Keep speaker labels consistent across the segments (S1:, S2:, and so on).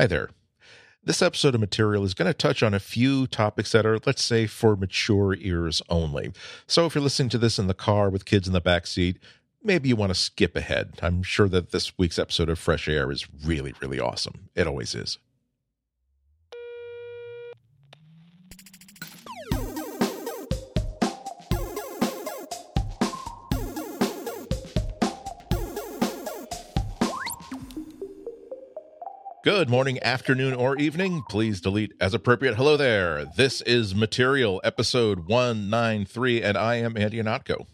S1: Hi there. This episode of material is going to touch on a few topics that are, let's say, for mature ears only. So if you're listening to this in the car with kids in the back seat, maybe you want to skip ahead. I'm sure that this week's episode of Fresh Air is really, really awesome. It always is. Good morning, afternoon, or evening. Please delete as appropriate. Hello there. This is Material, episode 193, and I am Andy Ihnatko.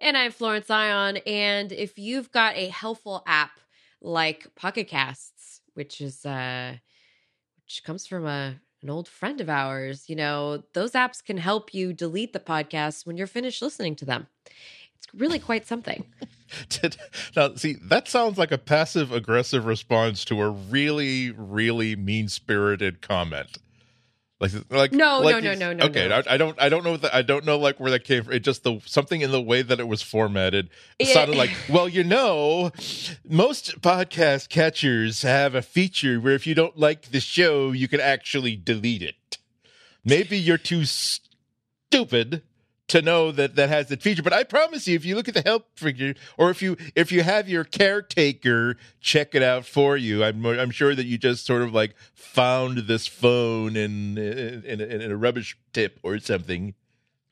S2: And I'm Florence Ion. And if you've got a helpful app like Pocket Casts, which is uh which comes from a an old friend of ours, you know, those apps can help you delete the podcasts when you're finished listening to them. It's really quite something.
S1: now, see, that sounds like a passive aggressive response to a really, really mean spirited comment. Like, like
S2: no,
S1: like
S2: no, no, no, no.
S1: Okay,
S2: no.
S1: I, I, don't, I don't know that, I don't know like where that came from. It just the something in the way that it was formatted it, sounded like, well, you know, most podcast catchers have a feature where if you don't like the show, you can actually delete it. Maybe you're too stupid to know that that has that feature. But I promise you, if you look at the help figure, or if you if you have your caretaker check it out for you, I'm I'm sure that you just sort of like found this phone in in, in, in a rubbish tip or something.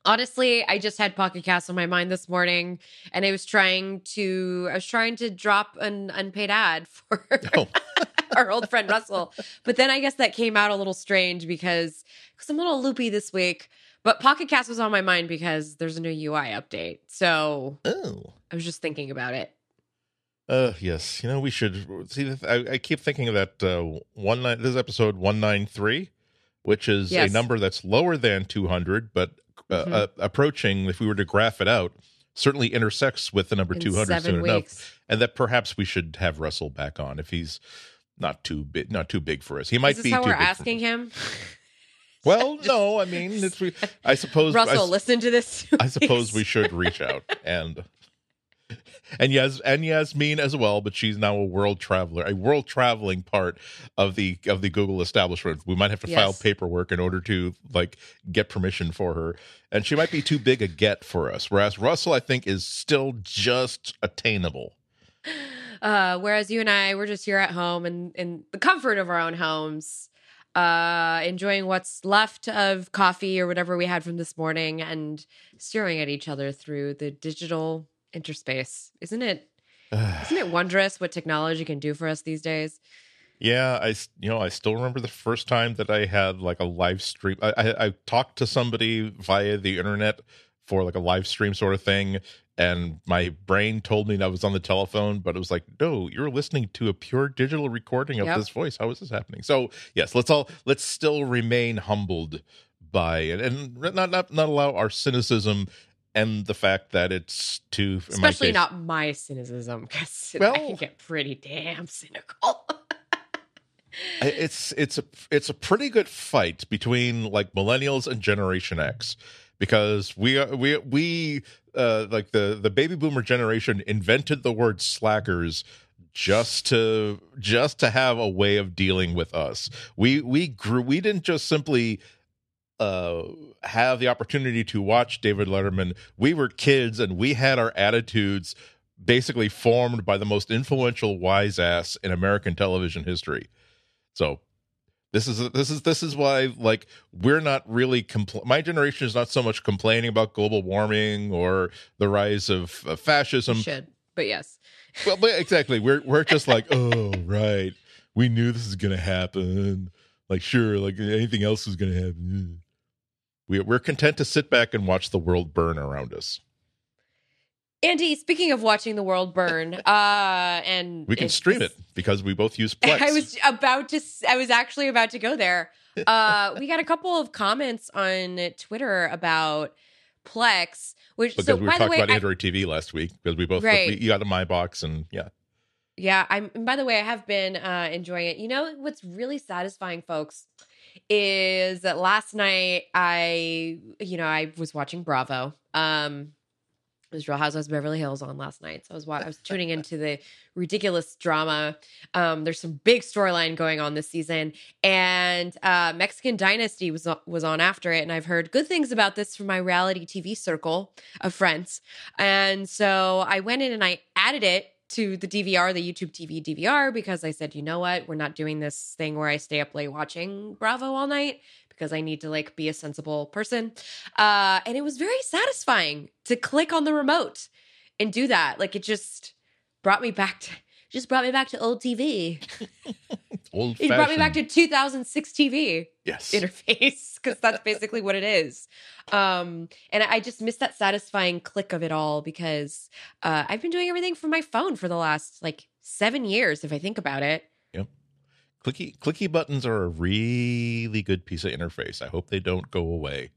S2: Honestly, I just had Pocket Cast on my mind this morning, and I was trying to I was trying to drop an unpaid ad for. Oh. our old friend Russell. But then I guess that came out a little strange because because I'm a little loopy this week. But Pocket Cast was on my mind because there's a new UI update. So
S1: oh.
S2: I was just thinking about it.
S1: Uh yes, you know we should see. I, I keep thinking of that uh, one. This is episode one nine three, which is yes. a number that's lower than two hundred, but uh, mm-hmm. uh, approaching. If we were to graph it out, certainly intersects with the number two hundred soon weeks. enough, and that perhaps we should have Russell back on if he's not too big, not too big for us. He might
S2: is
S1: be.
S2: How
S1: we're
S2: asking him.
S1: Well, no, I mean, it's, I suppose
S2: Russell,
S1: I,
S2: listen to this.
S1: I suppose we should reach out and and yes, and Yasmine as well, but she's now a world traveler, a world traveling part of the of the Google establishment. We might have to yes. file paperwork in order to like get permission for her, and she might be too big a get for us. Whereas Russell, I think, is still just attainable.
S2: Uh, whereas you and I, we're just here at home and in the comfort of our own homes uh, enjoying what's left of coffee or whatever we had from this morning and staring at each other through the digital interspace. Isn't it? isn't it wondrous what technology can do for us these days?
S1: Yeah, I you know I still remember the first time that I had like a live stream. I, I, I talked to somebody via the internet for like a live stream sort of thing, and my brain told me that I was on the telephone, but it was like, no, you're listening to a pure digital recording of yep. this voice. How is this happening? So yes, let's all let's still remain humbled by it, and not not not allow our cynicism and the fact that it's too
S2: especially my case, not my cynicism because well, I can get pretty damn cynical.
S1: it's it's a it's a pretty good fight between like millennials and Generation X because we are we we uh like the the baby boomer generation invented the word slackers just to just to have a way of dealing with us. We we grew we didn't just simply uh have the opportunity to watch david letterman. We were kids and we had our attitudes basically formed by the most influential wise ass in american television history. So this is this is this is why like we're not really compl- my generation is not so much complaining about global warming or the rise of, of fascism.
S2: You should, but yes.
S1: well, but exactly. We're we're just like, oh right, we knew this is gonna happen. Like sure, like anything else is gonna happen. We we're content to sit back and watch the world burn around us.
S2: Andy, speaking of watching the world burn, uh, and
S1: we can stream it because we both use Plex.
S2: I was about to. I was actually about to go there. Uh, we got a couple of comments on Twitter about Plex, which
S1: because
S2: so,
S1: we were talking way, about Android I, TV last week because we both right. we, you got a Mi Box and yeah.
S2: Yeah, I'm. by the way, I have been uh, enjoying it. You know what's really satisfying, folks, is that last night I, you know, I was watching Bravo. Um, was Real Housewives of Beverly Hills on last night. So I was I was tuning into the ridiculous drama. Um, there's some big storyline going on this season, and uh, Mexican Dynasty was was on after it. And I've heard good things about this from my reality TV circle of friends. And so I went in and I added it to the DVR, the YouTube TV DVR, because I said, you know what, we're not doing this thing where I stay up late watching Bravo all night because I need to like be a sensible person. Uh, and it was very satisfying to click on the remote and do that. Like it just brought me back to just brought me back to old TV.
S1: Old
S2: It brought me back to 2006 TV
S1: yes.
S2: interface because that's basically what it is. Um, and I just miss that satisfying click of it all because uh, I've been doing everything from my phone for the last like seven years, if I think about it.
S1: Clicky clicky buttons are a really good piece of interface. I hope they don't go away.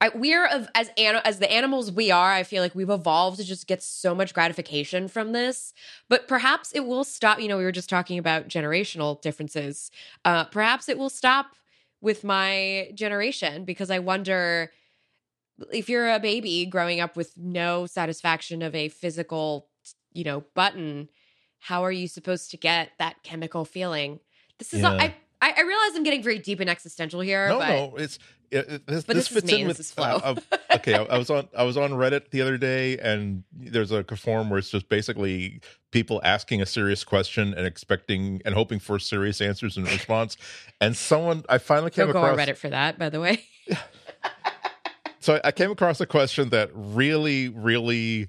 S2: I, we're of as an, as the animals we are. I feel like we've evolved to just get so much gratification from this. But perhaps it will stop. You know, we were just talking about generational differences. Uh, perhaps it will stop with my generation because I wonder if you're a baby growing up with no satisfaction of a physical, you know, button. How are you supposed to get that chemical feeling? This is
S1: Yeah.
S2: I, I I realize I'm getting very deep and existential here.
S1: No,
S2: but
S1: no, it's it, it- this,
S2: But
S1: this
S2: this
S1: fits
S2: me,
S1: in with
S2: flow.
S1: uh, uh, okay. I, I was on I was on Reddit the other day, and there's a forum where it's just basically people asking a serious question and expecting and hoping for serious answers in response. And someone I finally came
S2: Don't go on Reddit for that, by the way.
S1: so I came across a question that really, really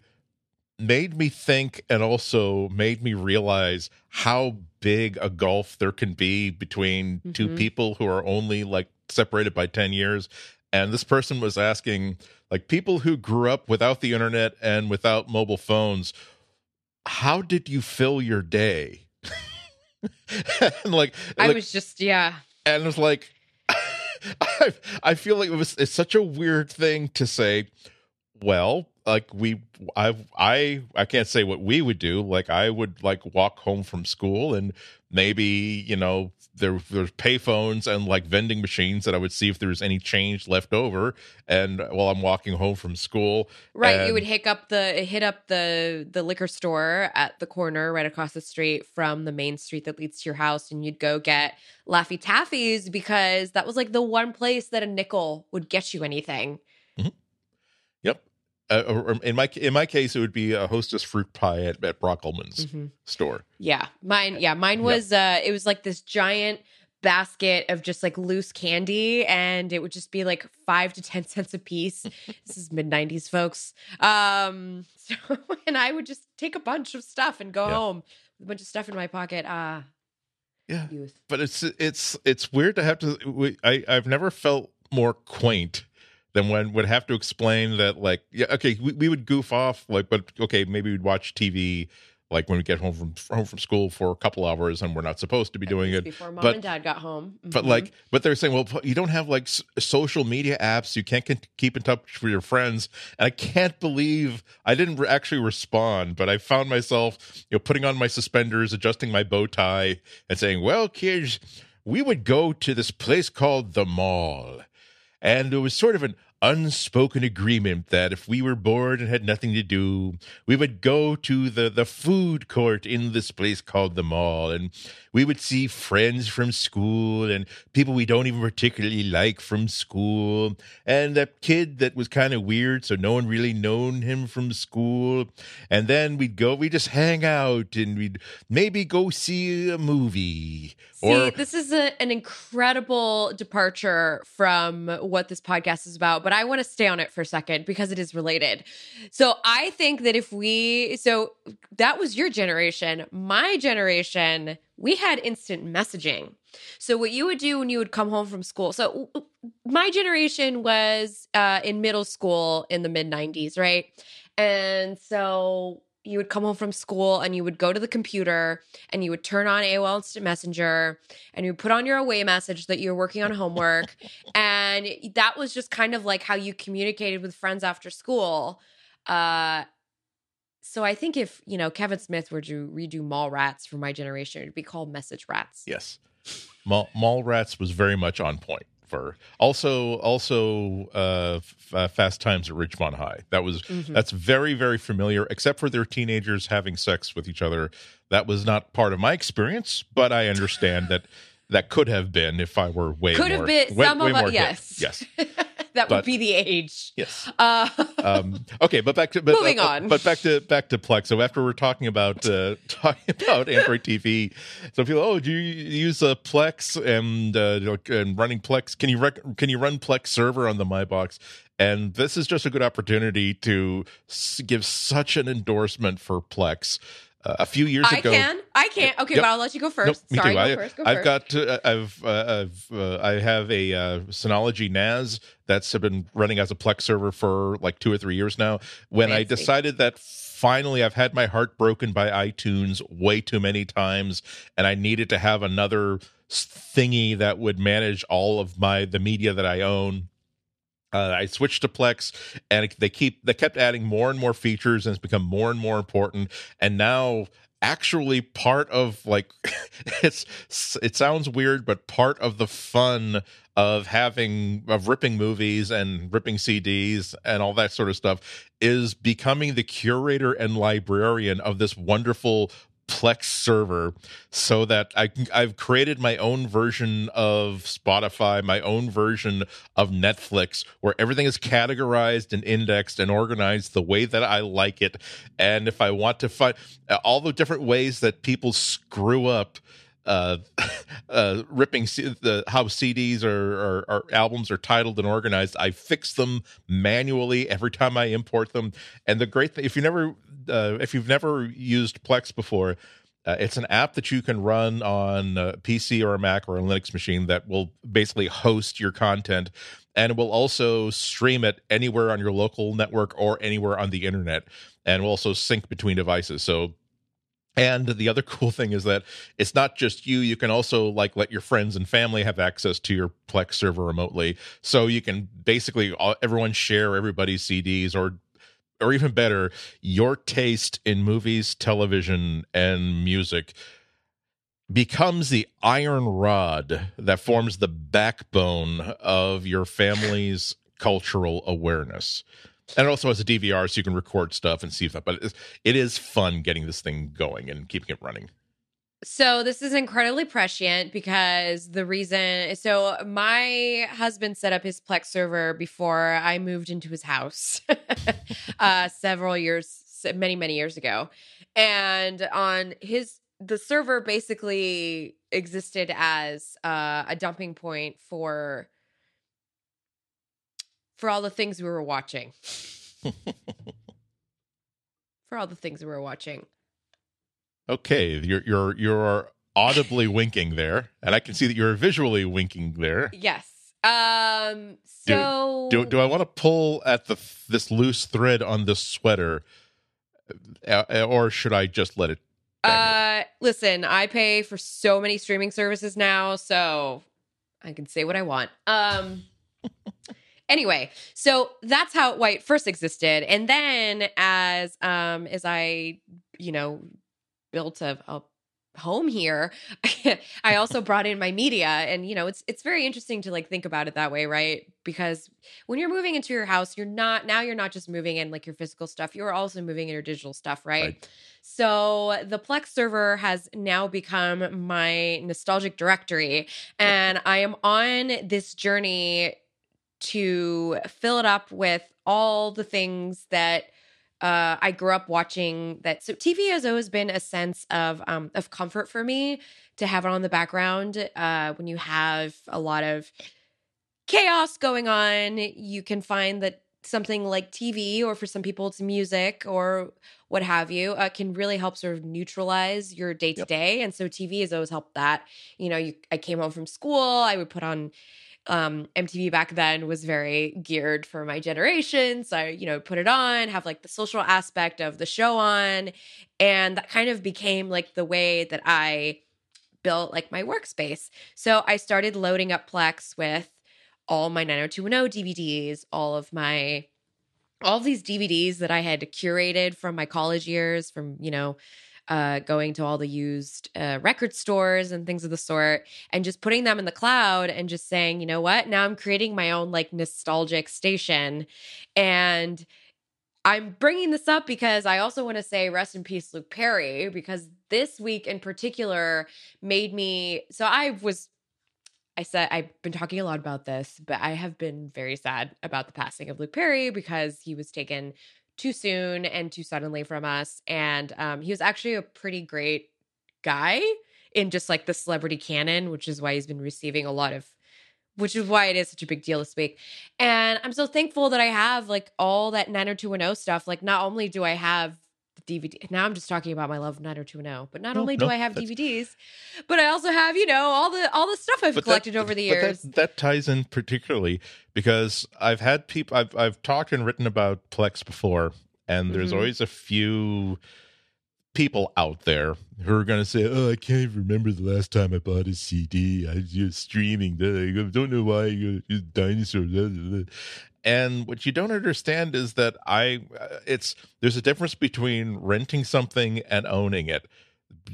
S1: made me think and also made me realize how big a gulf there can be between two
S2: Mhm.
S1: people who are only like separated by 10 years. And this person was asking, like, people who grew up without the internet and without mobile phones, how did you fill your day? and like,
S2: I
S1: like
S2: was just yeah.
S1: and it was like I, I feel like it was it's such a weird thing to say well like we i i i can't say what we would do. Like i would like walk home from school and maybe you know there there's payphones and like vending machines that i would see if there was any change left over. And while i'm walking home from school
S2: Right,
S1: And-
S2: you would hit up the hit up the the liquor store at the corner right across the street from the main street that leads to your house, and you'd go get Laffy Taffies because that was like the one place that a nickel would get you anything.
S1: yep uh, or in my in my case it would be a hostess fruit pie at, at brockelman's
S2: Mhm.
S1: store
S2: Yeah, mine. Yeah, mine
S1: Yep.
S2: was. uh It was like this giant basket of just like loose candy, and it would just be like five to ten cents a piece. this is mid '90s, folks. Um, so and I would just take a bunch of stuff and go
S1: Yeah.
S2: home with a bunch of stuff in my pocket. Ah,
S1: yeah
S2: youth.
S1: but it's it's it's weird to have to we, i i've never felt more quaint than when would have to explain that like yeah okay we, we would goof off like but okay maybe we'd watch tv like when we get home from home from school for a couple hours and we're not supposed to be
S2: At
S1: doing it
S2: before mom
S1: but-
S2: and dad got home.
S1: but
S2: Mhm.
S1: like but they're saying well you don't have like s- social media apps you can't keep in touch with your friends and i can't believe i didn't re- actually respond but i found myself you know putting on my suspenders adjusting my bow tie and saying well kids we would go to this place called the mall and it was sort of an unspoken agreement that if we were bored and had nothing to do, we would go to the, the food court in this place called the mall and we would see friends from school and people we don't even particularly like from school and that kid that was kind of weird so no one really known him from school and then we'd go we just hang out and we'd maybe go see a movie
S2: See,
S1: or
S2: this is a, an incredible departure from what this podcast is about, but I want to stay on it for a second because it is related. So I think that if we, so that was your generation. My generation, we had instant messaging. So what you would do when you would come home from school. So my generation was uh, in middle school in the mid 90s, right? And so you would come home from school and you would go to the computer and you would turn on AOL Instant Messenger and you would put on your away message that you were working on homework. and that was just kind of like how you communicated with friends after school. Uh, so I think if, you know, Kevin Smith were to redo Mall Rats for my generation, it'd be called Message Rats.
S1: Yes. Mall, Mall Rats was very much on point for. Also, also, uh, F- uh, Fast Times at Ridgemont High. That was
S2: Mhm.
S1: that's very very familiar. Except for their teenagers having sex with each other. That was not part of my experience, but I understand that that could have been if I were way
S2: Could have been
S1: way-
S2: some
S1: way
S2: of
S1: more.
S2: Yes,
S1: yes,
S2: that
S1: But-
S2: would be the age.
S1: yes.
S2: Uh,
S1: um, okay, but back to but,
S2: Moving
S1: uh,
S2: on.
S1: But back to back to Plex. So after we're talking about uh, talking about Android TV, so people, oh, do you use a Plex and uh, and running Plex? Can you rec- can you run Plex server on the Mi Box? And this is just a good opportunity to s- give such an endorsement for Plex. Uh, a few years
S2: I
S1: ago, I
S2: can. I can't. Okay,
S1: Yep.
S2: but I'll let you go first.
S1: Nope, me
S2: Sorry,
S1: too.
S2: go
S1: I,
S2: first. Go
S1: I've
S2: first.
S1: got, uh, I've, uh, I've, uh, I have a uh, Synology NAS that's been running as a Plex server for like two or three years now. When I decided that finally I've had my heart broken by iTunes way too many times, and I needed to have another thingy that would manage all of my the media that I own. Uh, I switched to Plex, and it- they keep they kept adding more and more features, and it's become more and more important. And now, actually, part of like it's it sounds weird, but part of the fun of having of ripping movies and ripping CDs and all that sort of stuff is becoming the curator and librarian of this wonderful Plex server so that I can, I've created my own version of Spotify, my own version of Netflix, where everything is categorized and indexed and organized the way that I like it. And if I want to find all the different ways that people screw up uh, uh, ripping C- the how CDs or, or, or albums are titled and organized. I fix them manually every time I import them. And the great thing, if you never, uh, if you've never used Plex before, uh, it's an app that you can run on a PC or a Mac or a Linux machine that will basically host your content and will also stream it anywhere on your local network or anywhere on the internet and will also sync between devices. So and the other cool thing is that it's not just you. You can also like let your friends and family have access to your Plex server remotely. So you can basically all, everyone share everybody's CDs or or even better, your taste in movies, television, and music becomes the iron rod that forms the backbone of your family's cultural awareness. And it also has a DVR so you can record stuff and see stuff. But it is, it is fun getting this thing going and keeping it running.
S2: So this is incredibly prescient because the reason so my husband set up his Plex server before I moved into his house uh several years many many years ago. And on his the server basically existed as uh, a dumping point for for all the things we were watching. for all the things we were watching.
S1: Okay, you're you're you're audibly winking there, and I can see that you're visually winking there.
S2: Yes. Um. So
S1: Do do I want to pull at the this loose thread on this sweater, uh, or should I just let it?
S2: Uh, listen, I pay for so many streaming services now, so I can say what I want. Um. anyway, so that's how White first existed, and then as um as I you know built a, a home here. I also brought in my media and you know it's it's very interesting to like think about it that way right? Because when you're moving into your house you're not now you're not just moving in like your physical stuff you're also moving in your digital stuff right,
S1: Right.
S2: so the plex server has now become my nostalgic directory and i am on this journey to fill it up with all the things that uh, I grew up watching that. So TV has always been a sense of um, of comfort for me to have it on the background. Uh, when you have a lot of chaos going on, you can find that something like TV, or for some people it's music or what have you, uh, can really help sort of neutralize your day to day. And so TV has always helped that. You know, you, I came home from school, I would put on um MTV back then was very geared for my generation. So I, you know, put it on, have like the social aspect of the show on. And that kind of became like the way that I built like my workspace. So I started loading up Plex with all my 90210 DVDs, all of my all of these DVDs that I had curated from my college years, from, you know, uh, going to all the used uh, record stores and things of the sort and just putting them in the cloud and just saying, you know what? Now I'm creating my own like nostalgic station. And I'm bringing this up because I also want to say rest in peace, Luke Perry, because this week in particular made me. So I was I said I've been talking a lot about this, but I have been very sad about the passing of Luke Perry because he was taken too soon and too suddenly from us. And um, he was actually a pretty great guy in just like the celebrity canon, which is why he's been receiving a lot of which is why it is such a big deal this week. And I'm so thankful that I have like all that 90210 stuff. Like, not only do I have DVD. Now I'm just talking about my love of 90210. But not no, only do no, I have DVDs, but I also have, you know, all the all the stuff I've collected that, over the years.
S1: That, that, ties in particularly because I've had people I've I've talked and written about Plex before, and there's mm-hmm. always a few people out there who are going to say, "Oh, I can't even remember the last time I bought a CD. I'm just streaming. I don't know why dinosaurs." And what you don't understand is that I uh, it's there's a difference between renting something and owning it,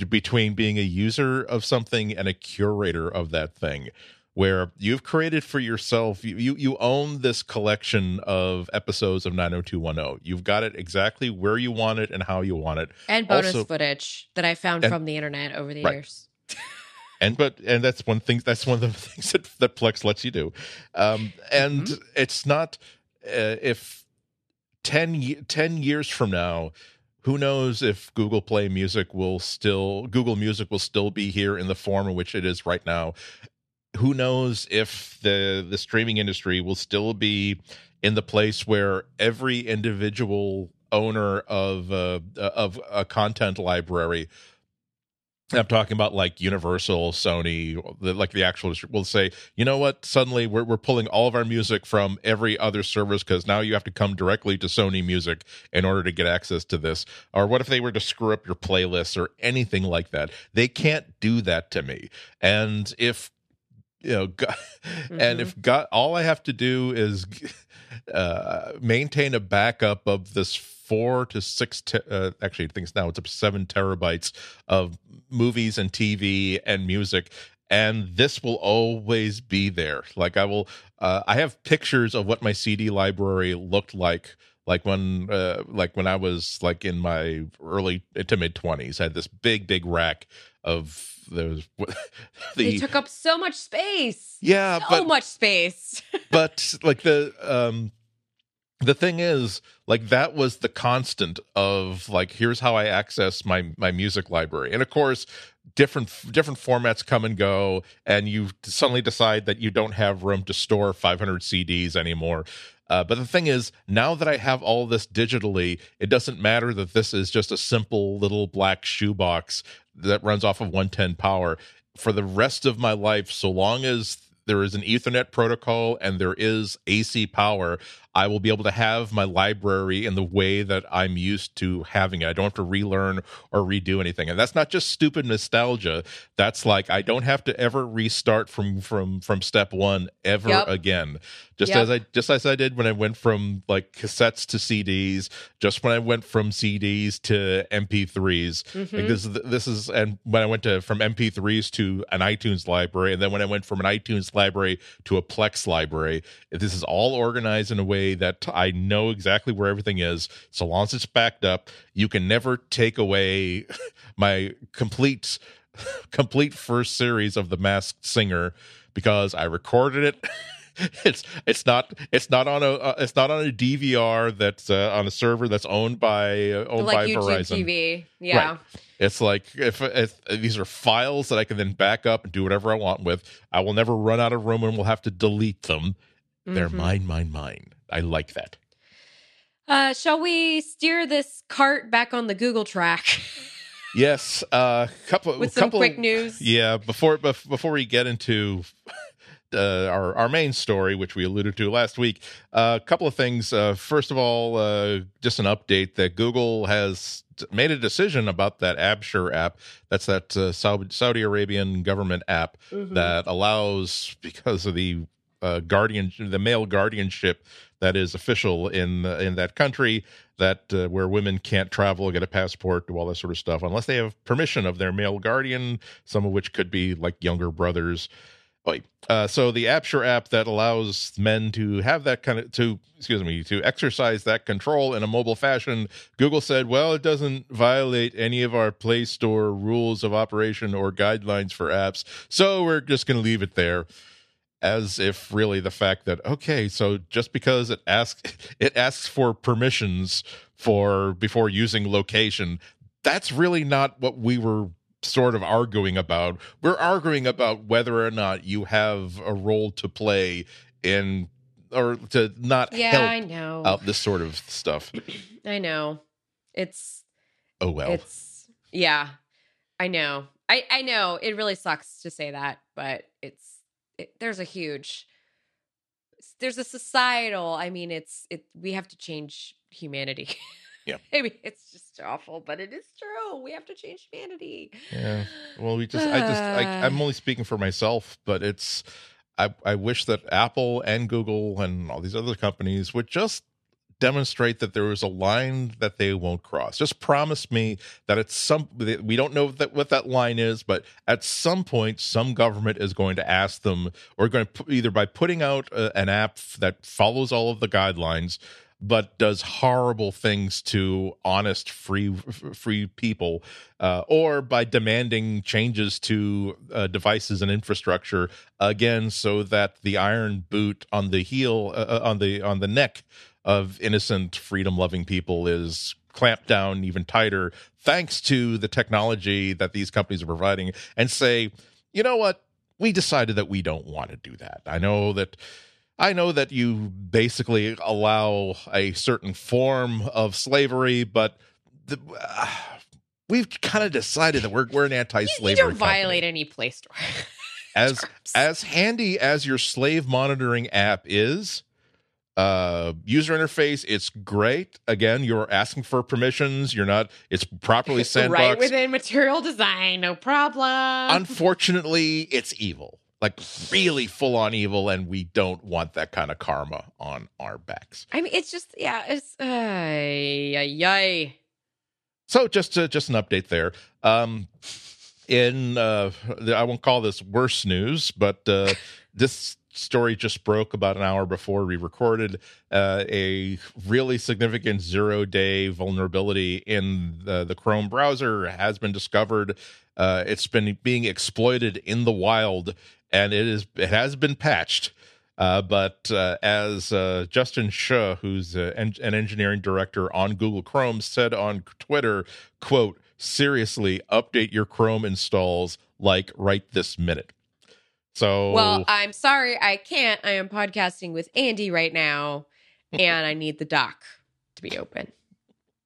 S1: between being a user of something and a curator of that thing where you've created for yourself you, you you own this collection of episodes of 90210 you've got it exactly where you want it and how you want it.
S2: And bonus also, footage that i found and, from the internet over the right. years.
S1: And but and that's one thing that's one of the things that, that plex lets you do. Um, and mm-hmm. it's not uh, if 10, 10 years from now who knows if google play music will still google music will still be here in the form in which it is right now who knows if the the streaming industry will still be in the place where every individual owner of of a content library I'm talking about like Universal, Sony, like the actual will say, you know what? Suddenly we're we're pulling all of our music from every other service because now you have to come directly to Sony Music in order to get access to this. Or what if they were to screw up your playlists or anything like that? They can't do that to me. And if you know, God, mm-hmm. and if God, all I have to do is uh, maintain a backup of this four to six te- uh, actually i think it's now it's up to seven terabytes of movies and tv and music and this will always be there like i will uh, i have pictures of what my cd library looked like like when uh, like when i was like in my early to mid 20s i had this big big rack of those the,
S2: they took up so much space.
S1: Yeah
S2: so
S1: but,
S2: much space.
S1: but like the um the thing is like that was the constant of like here's how i access my my music library. And of course different different formats come and go and you suddenly decide that you don't have room to store 500 cds anymore uh, but the thing is now that i have all this digitally it doesn't matter that this is just a simple little black shoebox that runs off of 110 power. For the rest of my life so long as there is an ethernet protocol and there is ac power I will be able to have my library in the way that I'm used to having it. I don't have to relearn or redo anything. And that's not just stupid nostalgia. That's like I don't have to ever restart from from from step 1 ever yep. again. Just yep. as I just as I did when I went from like cassettes to CDs, just when I went from CDs to MP3s. Mm-hmm. Like this is this is and when I went to from MP3s to an iTunes library and then when I went from an iTunes library to a Plex library, this is all organized in a way that I know exactly where everything is. So long as it's backed up, you can never take away my complete complete first series of The Masked Singer because I recorded it. it's it's not it's not on a uh, it's not on a DVR that's uh, on a server that's owned by uh, owned
S2: like
S1: by
S2: YouTube
S1: Verizon.
S2: TV. Yeah.
S1: Right. It's like if, if, these are files that I can then back up and do whatever I want with. I will never run out of room and will have to delete them. They're mm-hmm. mine, mine, mine. I like that.
S2: Uh, shall we steer this cart back on the Google track?
S1: yes. Uh, couple
S2: with some
S1: couple,
S2: quick news.
S1: Yeah. Before before we get into uh, our our main story, which we alluded to last week, a uh, couple of things. Uh, first of all, uh, just an update that Google has made a decision about that Absher app. That's that uh, Saudi Arabian government app mm-hmm. that allows, because of the uh, guardian, the male guardianship that is official in in that country. That uh, where women can't travel, get a passport, do all that sort of stuff unless they have permission of their male guardian. Some of which could be like younger brothers. Uh, so the Absher app that allows men to have that kind of to excuse me to exercise that control in a mobile fashion. Google said, well, it doesn't violate any of our Play Store rules of operation or guidelines for apps, so we're just going to leave it there. As if really the fact that okay, so just because it asks it asks for permissions for before using location, that's really not what we were sort of arguing about. We're arguing about whether or not you have a role to play in or to not
S2: yeah,
S1: help
S2: I know.
S1: out this sort of stuff.
S2: I know. It's
S1: Oh well.
S2: it's yeah. I know. I I know. It really sucks to say that, but it's it, there's a huge there's a societal, I mean it's it we have to change humanity.
S1: Yeah.
S2: Maybe it's just awful, but it is true. We have to change humanity.
S1: Yeah. Well, we just I just I. I'm only speaking for myself, but it's I I wish that Apple and Google and all these other companies would just demonstrate that there is a line that they won't cross. Just promise me that it's some we don't know that what that line is, but at some point some government is going to ask them or going to either by putting out a, an app that follows all of the guidelines but does horrible things to honest free free people uh, or by demanding changes to uh, devices and infrastructure again so that the iron boot on the heel uh, on the on the neck of innocent freedom loving people is clamped down even tighter thanks to the technology that these companies are providing and say you know what we decided that we don't want to do that i know that I know that you basically allow a certain form of slavery, but the, uh, we've kind of decided that we're we're an anti-slavery.
S2: You don't
S1: company.
S2: violate any Play Store.
S1: as as handy as your slave monitoring app is. Uh, user interface, it's great. Again, you're asking for permissions. You're not. It's properly sandboxed.
S2: right within material design, no problem.
S1: Unfortunately, it's evil. Like really full on evil, and we don't want that kind of karma on our backs.
S2: I mean, it's just yeah, it's ay ay ay.
S1: So just to, just an update there. Um, in uh, I won't call this worse news, but uh, this story just broke about an hour before we recorded. Uh, a really significant zero day vulnerability in the, the Chrome browser has been discovered. Uh, it's been being exploited in the wild, and it is it has been patched. Uh, but uh, as uh, Justin Schuh, who's uh, an engineering director on Google Chrome, said on Twitter, "quote Seriously, update your Chrome installs like right this minute." So,
S2: Well, I'm sorry, I can't. I am podcasting with Andy right now, and I need the dock to be open.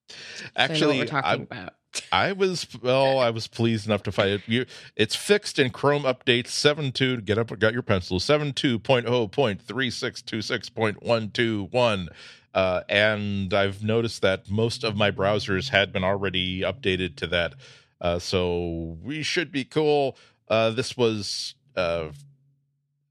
S2: So I know what
S1: actually,
S2: we're talking
S1: I,
S2: about.
S1: I was well, I was pleased enough to find it. You, it's fixed in Chrome update 7.2. Get up, got your pencil. 7.2.0.3626.121. Uh, and I've noticed that most of my browsers had been already updated to that. Uh, so we should be cool. Uh, this was uh,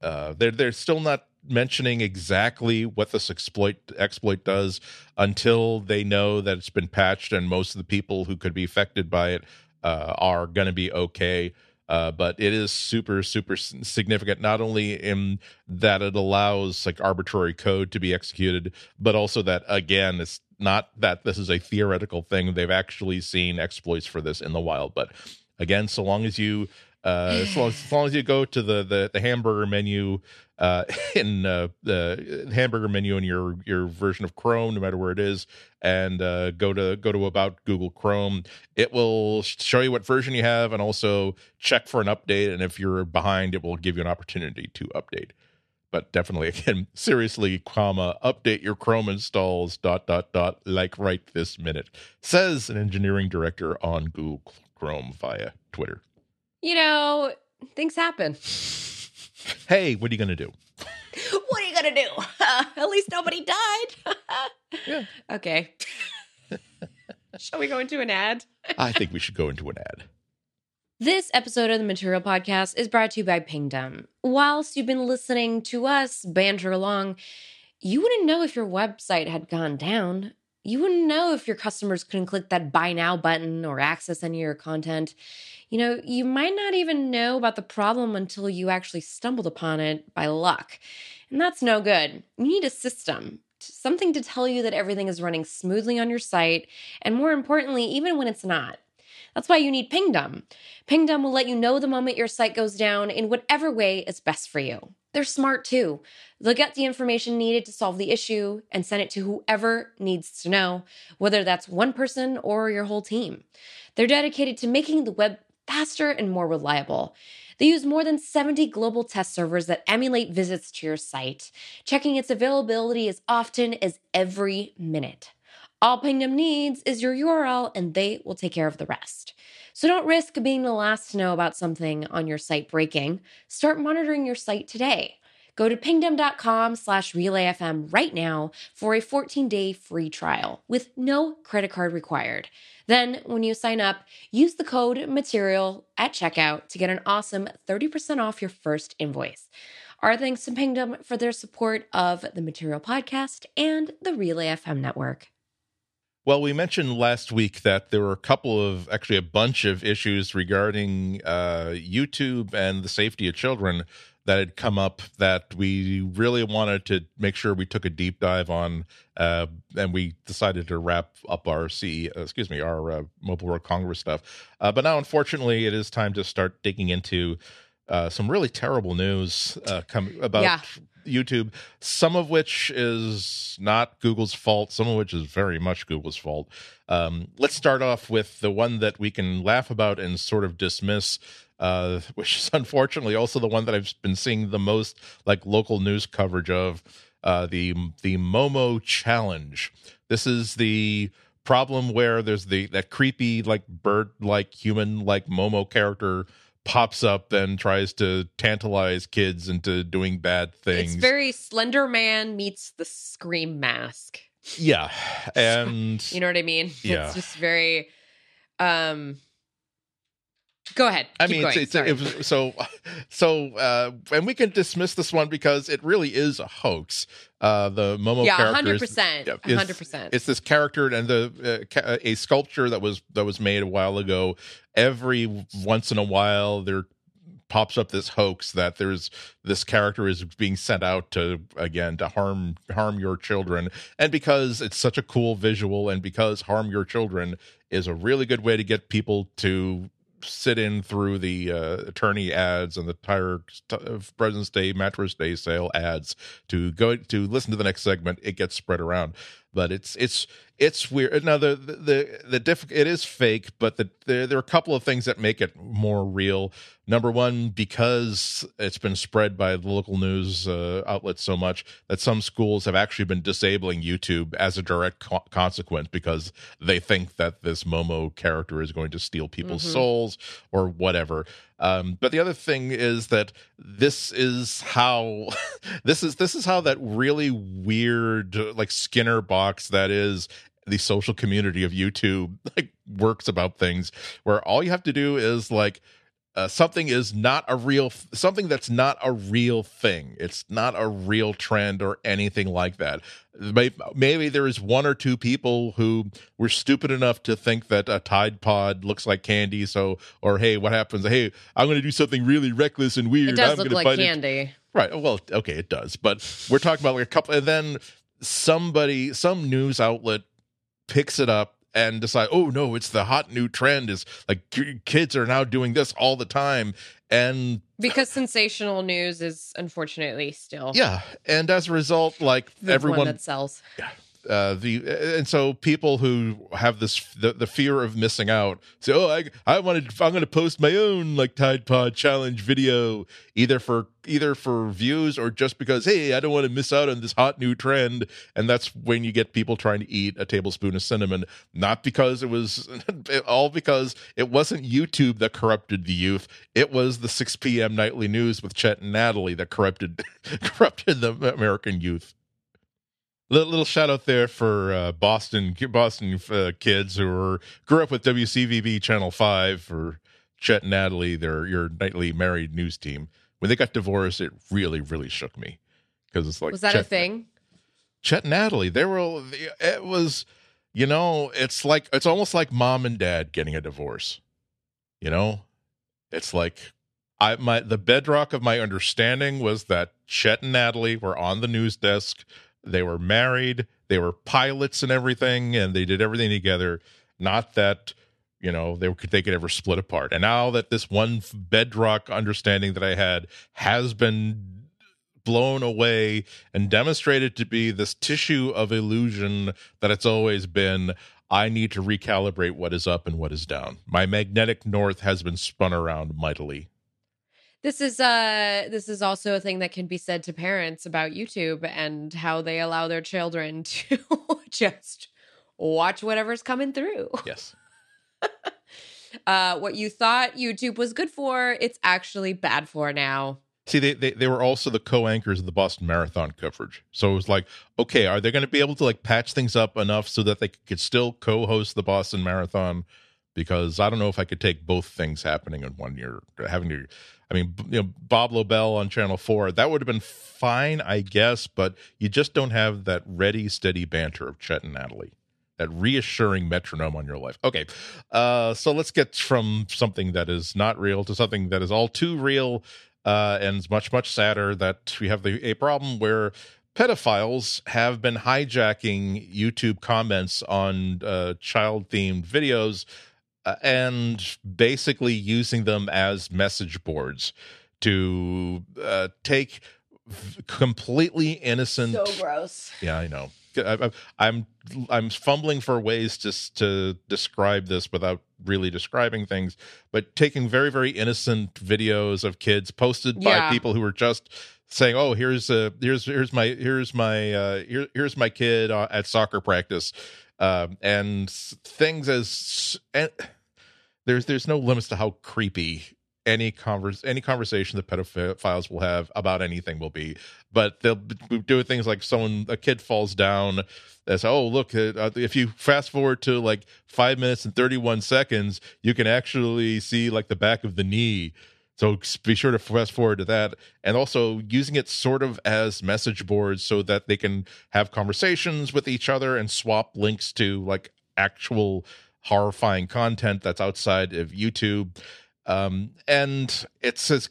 S1: uh, they're they're still not mentioning exactly what this exploit exploit does until they know that it's been patched and most of the people who could be affected by it uh, are going to be okay. Uh, but it is super super significant not only in that it allows like arbitrary code to be executed but also that again it's not that this is a theoretical thing they've actually seen exploits for this in the wild but again so long as you uh, as, long as, as long as you go to the the, the hamburger menu uh, in uh, the hamburger menu in your your version of Chrome, no matter where it is, and uh, go to go to about Google Chrome, it will show you what version you have, and also check for an update. And if you're behind, it will give you an opportunity to update. But definitely, again, seriously, comma, update your Chrome installs. Dot dot dot. Like right this minute, says an engineering director on Google Chrome via Twitter.
S2: You know, things happen.
S1: Hey, what are you gonna do?
S2: what are you gonna do? at least nobody died.
S1: Yeah.
S2: Okay. Shall we go into an ad?
S1: I think we should go into an ad.
S2: This episode of the Material Podcast is brought to you by Pingdom. Whilst you've been listening to us banter along, you wouldn't know if your website had gone down. You wouldn't know if your customers couldn't click that buy now button or access any of your content. You know, you might not even know about the problem until you actually stumbled upon it by luck. And that's no good. You need a system, something to tell you that everything is running smoothly on your site, and more importantly, even when it's not. That's why you need Pingdom. Pingdom will let you know the moment your site goes down in whatever way is best for you. They're smart too. They'll get the information needed to solve the issue and send it to whoever needs to know, whether that's one person or your whole team. They're dedicated to making the web faster and more reliable. They use more than 70 global test servers that emulate visits to your site, checking its availability as often as every minute. All Pingdom needs is your URL and they will take care of the rest. So don't risk being the last to know about something on your site breaking. Start monitoring your site today. Go to pingdom.com slash relayfm right now for a 14-day free trial with no credit card required. Then, when you sign up, use the code MATERIAL at checkout to get an awesome 30% off your first invoice. Our thanks to Pingdom for their support of the Material Podcast and the Relay FM network.
S1: Well, we mentioned last week that there were a couple of, actually, a bunch of issues regarding uh, YouTube and the safety of children that had come up that we really wanted to make sure we took a deep dive on, uh, and we decided to wrap up our CE, uh, excuse me, our uh, Mobile World Congress stuff. Uh, but now, unfortunately, it is time to start digging into uh, some really terrible news uh, come about yeah. YouTube, some of which is not Google's fault, some of which is very much Google's fault. Um, let's start off with the one that we can laugh about and sort of dismiss. Uh, which is unfortunately also the one that I've been seeing the most like local news coverage of uh, the the Momo challenge. This is the problem where there's the that creepy like bird like human like Momo character pops up and tries to tantalize kids into doing bad things.
S2: It's very Slender Man meets the Scream Mask.
S1: Yeah, and
S2: you know what I mean. Yeah. It's just very. um Go ahead.
S1: I mean, it's, it's, it was, so so, uh, and we can dismiss this one because it really is a hoax. Uh, the Momo
S2: yeah,
S1: character,
S2: hundred percent, hundred percent.
S1: It's this character and the uh, a sculpture that was that was made a while ago. Every once in a while, there pops up this hoax that there's this character is being sent out to again to harm harm your children and because it's such a cool visual and because harm your children is a really good way to get people to sit in through the uh, attorney ads and the tire President's Day mattress day sale ads to go to listen to the next segment. It gets spread around, but it's it's it's weird. Now the the the, the diff, it is fake, but the, the, there are a couple of things that make it more real. Number one, because it's been spread by the local news uh, outlets so much that some schools have actually been disabling YouTube as a direct co- consequence because they think that this Momo character is going to steal people's mm-hmm. souls or whatever. Um, but the other thing is that this is how this is this is how that really weird like Skinner box that is the social community of YouTube like works about things where all you have to do is like uh, something is not a real something that's not a real thing. It's not a real trend or anything like that. Maybe, maybe there is one or two people who were stupid enough to think that a tide pod looks like candy so or hey what happens? Hey i'm going to do something really reckless and weird.
S2: It does
S1: I'm
S2: look like candy it.
S1: right well okay it does but we're talking about like a couple and then somebody some news outlet picks it up and decide, oh no, it's the hot new trend. Is like kids are now doing this all the time, and
S2: because sensational news is unfortunately still
S1: yeah, and as a result, like
S2: the
S1: everyone
S2: that sells.
S1: Yeah, uh, the and so people who have this the, the fear of missing out say, "Oh, I I wanted I'm going to post my own like Tide Pod challenge video either for either for views or just because hey, I don't want to miss out on this hot new trend." And that's when you get people trying to eat a tablespoon of cinnamon, not because it was all because it wasn't YouTube that corrupted the youth. It was the 6 p.m. nightly news with Chet and Natalie that corrupted corrupted the American youth. Little, little shout out there for uh, Boston Boston uh, kids who were grew up with WCVB Channel Five for Chet and Natalie, their your nightly married news team, when they got divorced, it really, really shook me because it's like
S2: was that
S1: Chet,
S2: a thing?
S1: Chet and Natalie, they were. It was, you know, it's like it's almost like mom and dad getting a divorce. You know, it's like I my the bedrock of my understanding was that Chet and Natalie were on the news desk. They were married. They were pilots and everything, and they did everything together. Not that you know they could they could ever split apart. And now that this one bedrock understanding that I had has been blown away and demonstrated to be this tissue of illusion that it's always been. I need to recalibrate what is up and what is down. My magnetic north has been spun around mightily.
S2: This is uh this is also a thing that can be said to parents about YouTube and how they allow their children to just watch whatever's coming through.
S1: Yes.
S2: uh what you thought YouTube was good for, it's actually bad for now.
S1: See, they, they, they were also the co-anchors of the Boston Marathon coverage. So it was like, okay, are they going to be able to like patch things up enough so that they could still co-host the Boston Marathon? Because I don't know if I could take both things happening in one year. Having to, I mean, you know, Bob Lobel on Channel Four, that would have been fine, I guess, but you just don't have that ready, steady banter of Chet and Natalie that reassuring metronome on your life. Okay, uh, so let's get from something that is not real to something that is all too real uh, and much much sadder that we have the a problem where pedophiles have been hijacking YouTube comments on uh, child themed videos and basically using them as message boards to uh, take completely innocent.
S2: So gross.
S1: Yeah, I know. I, I'm I'm fumbling for ways to to describe this without really describing things, but taking very very innocent videos of kids posted by people who are just saying, "Oh, here's a here's here's my here's my uh, here, here's my kid uh, at soccer practice," um, and things as and there's there's no limits to how creepy any converse any conversation that pedophiles will have about anything will be. But they'll b- do things like someone a kid falls down as oh look uh, if you fast forward to like five minutes and 31 seconds you can actually see like the back of the knee. So be sure to fast forward to that. And also using it sort of as message boards so that they can have conversations with each other and swap links to like actual horrifying content that's outside of youtube um, and it's as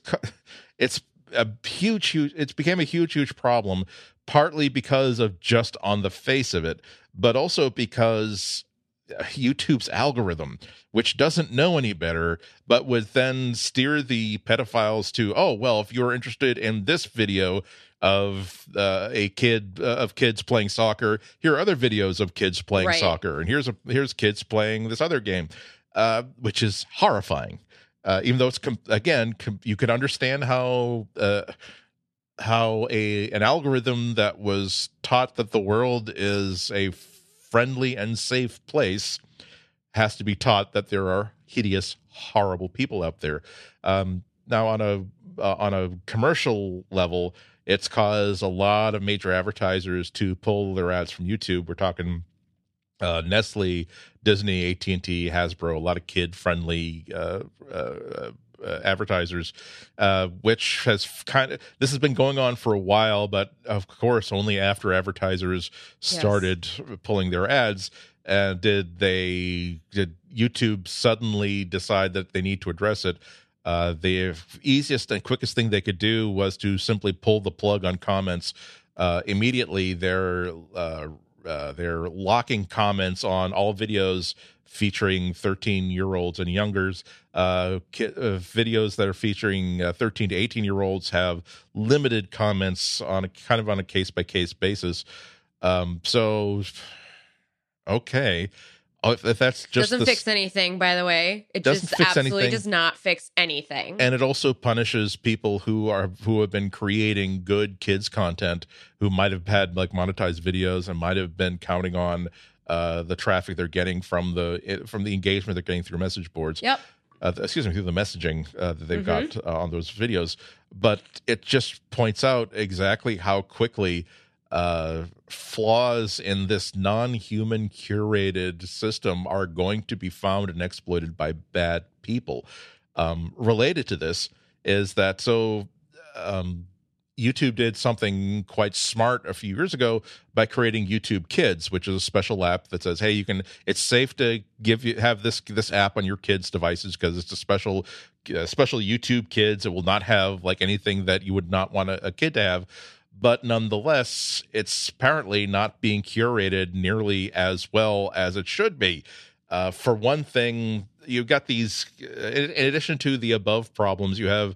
S1: it's a huge, huge. It's became a huge, huge problem. Partly because of just on the face of it, but also because YouTube's algorithm, which doesn't know any better, but would then steer the pedophiles to, oh well, if you're interested in this video of uh, a kid uh, of kids playing soccer, here are other videos of kids playing
S2: Right.
S1: soccer, and here's a here's kids playing this other game, uh, which is horrifying. Uh, even though it's com- again com- you can understand how uh, how a an algorithm that was taught that the world is a friendly and safe place has to be taught that there are hideous horrible people out there. Um, now on a uh, on a commercial level it's caused a lot of major advertisers to pull their ads from youtube we're talking uh, Nestle, Disney, AT and T, Hasbro, a lot of kid-friendly uh, uh, uh, advertisers, uh, which has kind of this has been going on for a while, but of course, only after advertisers started pulling their ads. Uh, did they did YouTube suddenly decide that they need to address it? Uh, the easiest and quickest thing they could do was to simply pull the plug on comments uh, immediately. Their uh, uh, they're locking comments on all videos featuring 13 year olds and youngers. Uh, ki- uh, videos that are featuring uh, 13 to 18 year olds have limited comments on a kind of on a case by case basis. Um, so, okay. Oh, If, if that's just
S2: doesn't
S1: the
S2: fix anything, by the way. It just absolutely
S1: anything.
S2: does not fix anything.
S1: and it also punishes people who are who have been creating good kids content who might have had like monetized videos and might have been counting on uh the traffic they're getting from the from the engagement they're getting through message boards
S2: yep.
S1: uh, excuse me through the messaging uh, that they've
S2: Mhm.
S1: got uh, on those videos but it just points out exactly how quickly uh, flaws in this non-human curated system are going to be found and exploited by bad people um, related to this is that so um, YouTube did something quite smart a few years ago by creating YouTube Kids, which is a special app that says, "Hey, you can. It's safe to give you have this this app on your kids' devices because it's a special uh, special YouTube Kids. It will not have like anything that you would not want a, a kid to have." But nonetheless, it's apparently not being curated nearly as well as it should be. Uh, for one thing, you've got these. In, in addition to the above problems, you have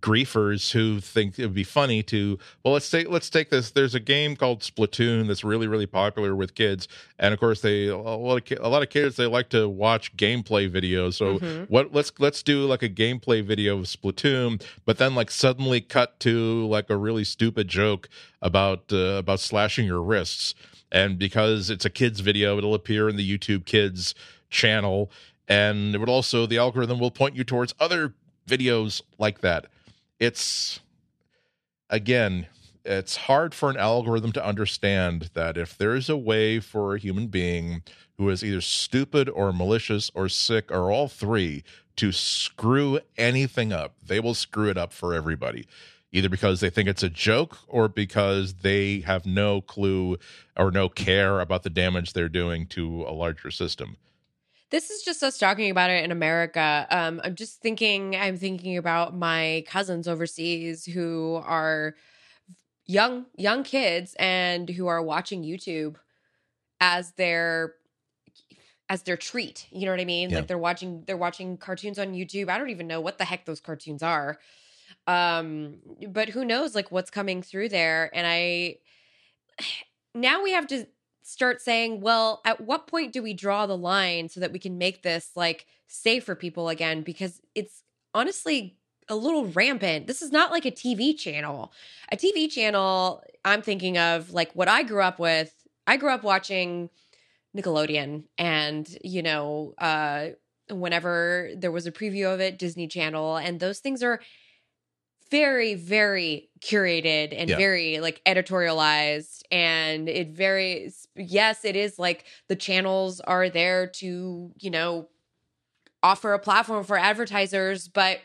S1: griefers who think it would be funny to well let's take let's take this there's a game called splatoon that's really really popular with kids. And of course they a lot of, a lot of kids they like to watch gameplay videos. So mm-hmm. what let's let's do like a gameplay video of splatoon but then like suddenly cut to like a really stupid joke about uh, about slashing your wrists. And because it's a kids video it'll appear in the youtube kids channel. And it would also the algorithm will point you towards other videos like that it's again it's hard for an algorithm to understand that if there's a way for a human being who is either stupid or malicious or sick or all three to screw anything up, they will screw it up for everybody. Either because they think it's a joke or because they have no clue or no care about the damage they're doing to a larger system.
S2: This is just us talking about it in America. Um, I'm just thinking, I'm thinking about my cousins overseas who are young, young kids and who are watching YouTube as their as their treat. You know what I mean? Yeah. Like they're watching they're watching cartoons on YouTube. I don't even know what the heck those cartoons are. Um, but who knows like what's coming through there. And I now we have to start saying, well, at what point do we draw the line so that we can make this like safe for people again? Because it's honestly a little rampant. This is not like a TV channel. A TV channel, I'm thinking of like what I grew up with. I grew up watching Nickelodeon and, you know, uh whenever there was a preview of it, Disney Channel, and those things are very very curated and yeah. very like editorialized and it very yes it is like the channels are there to you know offer a platform for advertisers but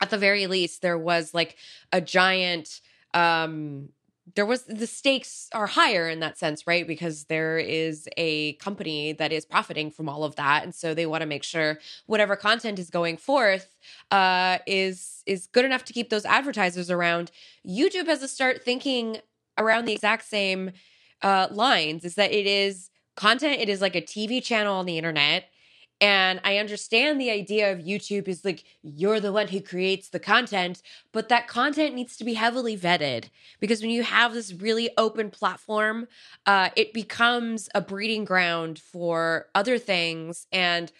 S2: at the very least there was like a giant um there was the stakes are higher in that sense, right? Because there is a company that is profiting from all of that, and so they want to make sure whatever content is going forth uh, is is good enough to keep those advertisers around. YouTube has to start thinking around the exact same uh, lines. Is that it is content? It is like a TV channel on the internet. And I understand the idea of YouTube is like you're the one who creates the content, but that content needs to be heavily vetted because when you have this really open platform, uh, it becomes a breeding ground for other things. And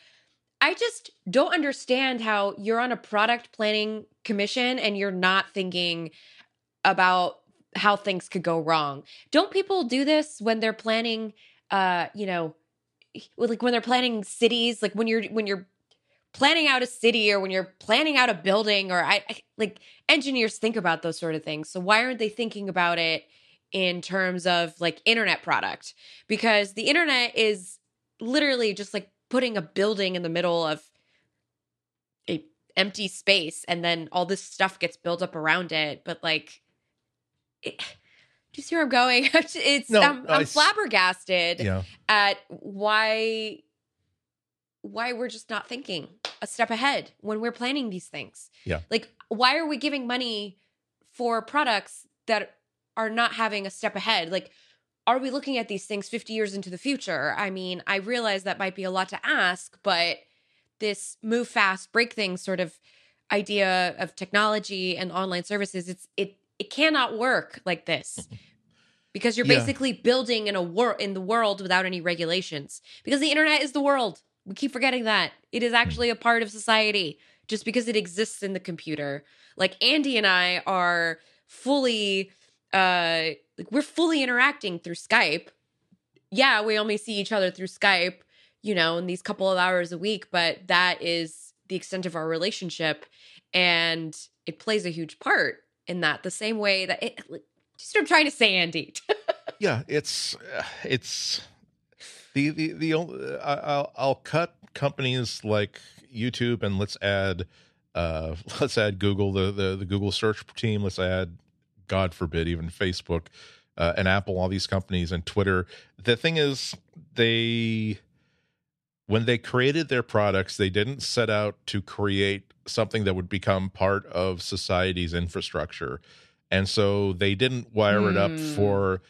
S2: I just don't understand how you're on a product planning commission and you're not thinking about how things could go wrong. Don't people do this when they're planning, uh, you know, like when they're planning cities, like when you're when you're planning out a city or when you're planning out a building or I, I like engineers think about those sort of things. So why aren't they thinking about it in terms of like internet product? Because the internet is literally just like putting a building in the middle of a empty space and then all this stuff gets built up around it but like it, do you see where I'm going? it's no, I'm, I'm flabbergasted yeah. at why why we're just not thinking a step ahead when we're planning these things.
S1: Yeah.
S2: Like why are we giving money for products that are not having a step ahead? Like are we looking at these things 50 years into the future? I mean, I realize that might be a lot to ask, but this move fast, break things sort of idea of technology and online services, it's it it cannot work like this because you're yeah. basically building in a world in the world without any regulations. Because the internet is the world. We keep forgetting that. It is actually a part of society just because it exists in the computer. Like andy and i are fully uh like we're fully interacting through skype. Yeah we only see each other through skype you know in these couple of hours a week but that is the extent of our relationship and it plays a huge part in that the same way that it just I'm trying to say, Andy.
S1: yeah, it's uh, it's the the the only I'll, I'll cut companies like YouTube and let's add uh, let's add Google, the, the the Google search team. Let's add, God forbid, even Facebook uh, and Apple, all these companies, and Twitter. The thing is, they when they created their products, they didn't set out to create something that would become part of society's infrastructure. And so they didn't wire mm. it up hmm. for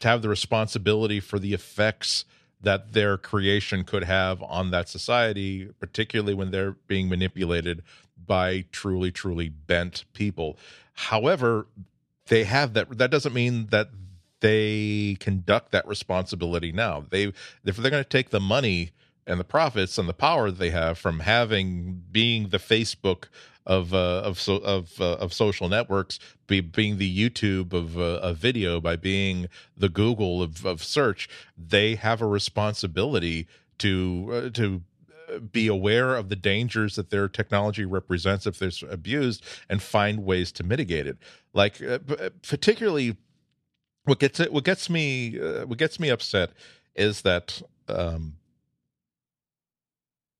S1: to have the responsibility for the effects that their creation could have on that society, particularly when they're being manipulated by truly, truly bent people. However, they have that. That doesn't mean that they conduct that responsibility now. They, if they're going to take the money and the profits and the power that they have from having being the Facebook of uh, of so, of uh, of social networks, be, being the YouTube of uh, of video, by being the Google of, of search, they have a responsibility to uh, to uh, be aware of the dangers that their technology represents if it's abused and find ways to mitigate it. Like uh, particularly, what gets it, what gets me what gets me upset is that. Um,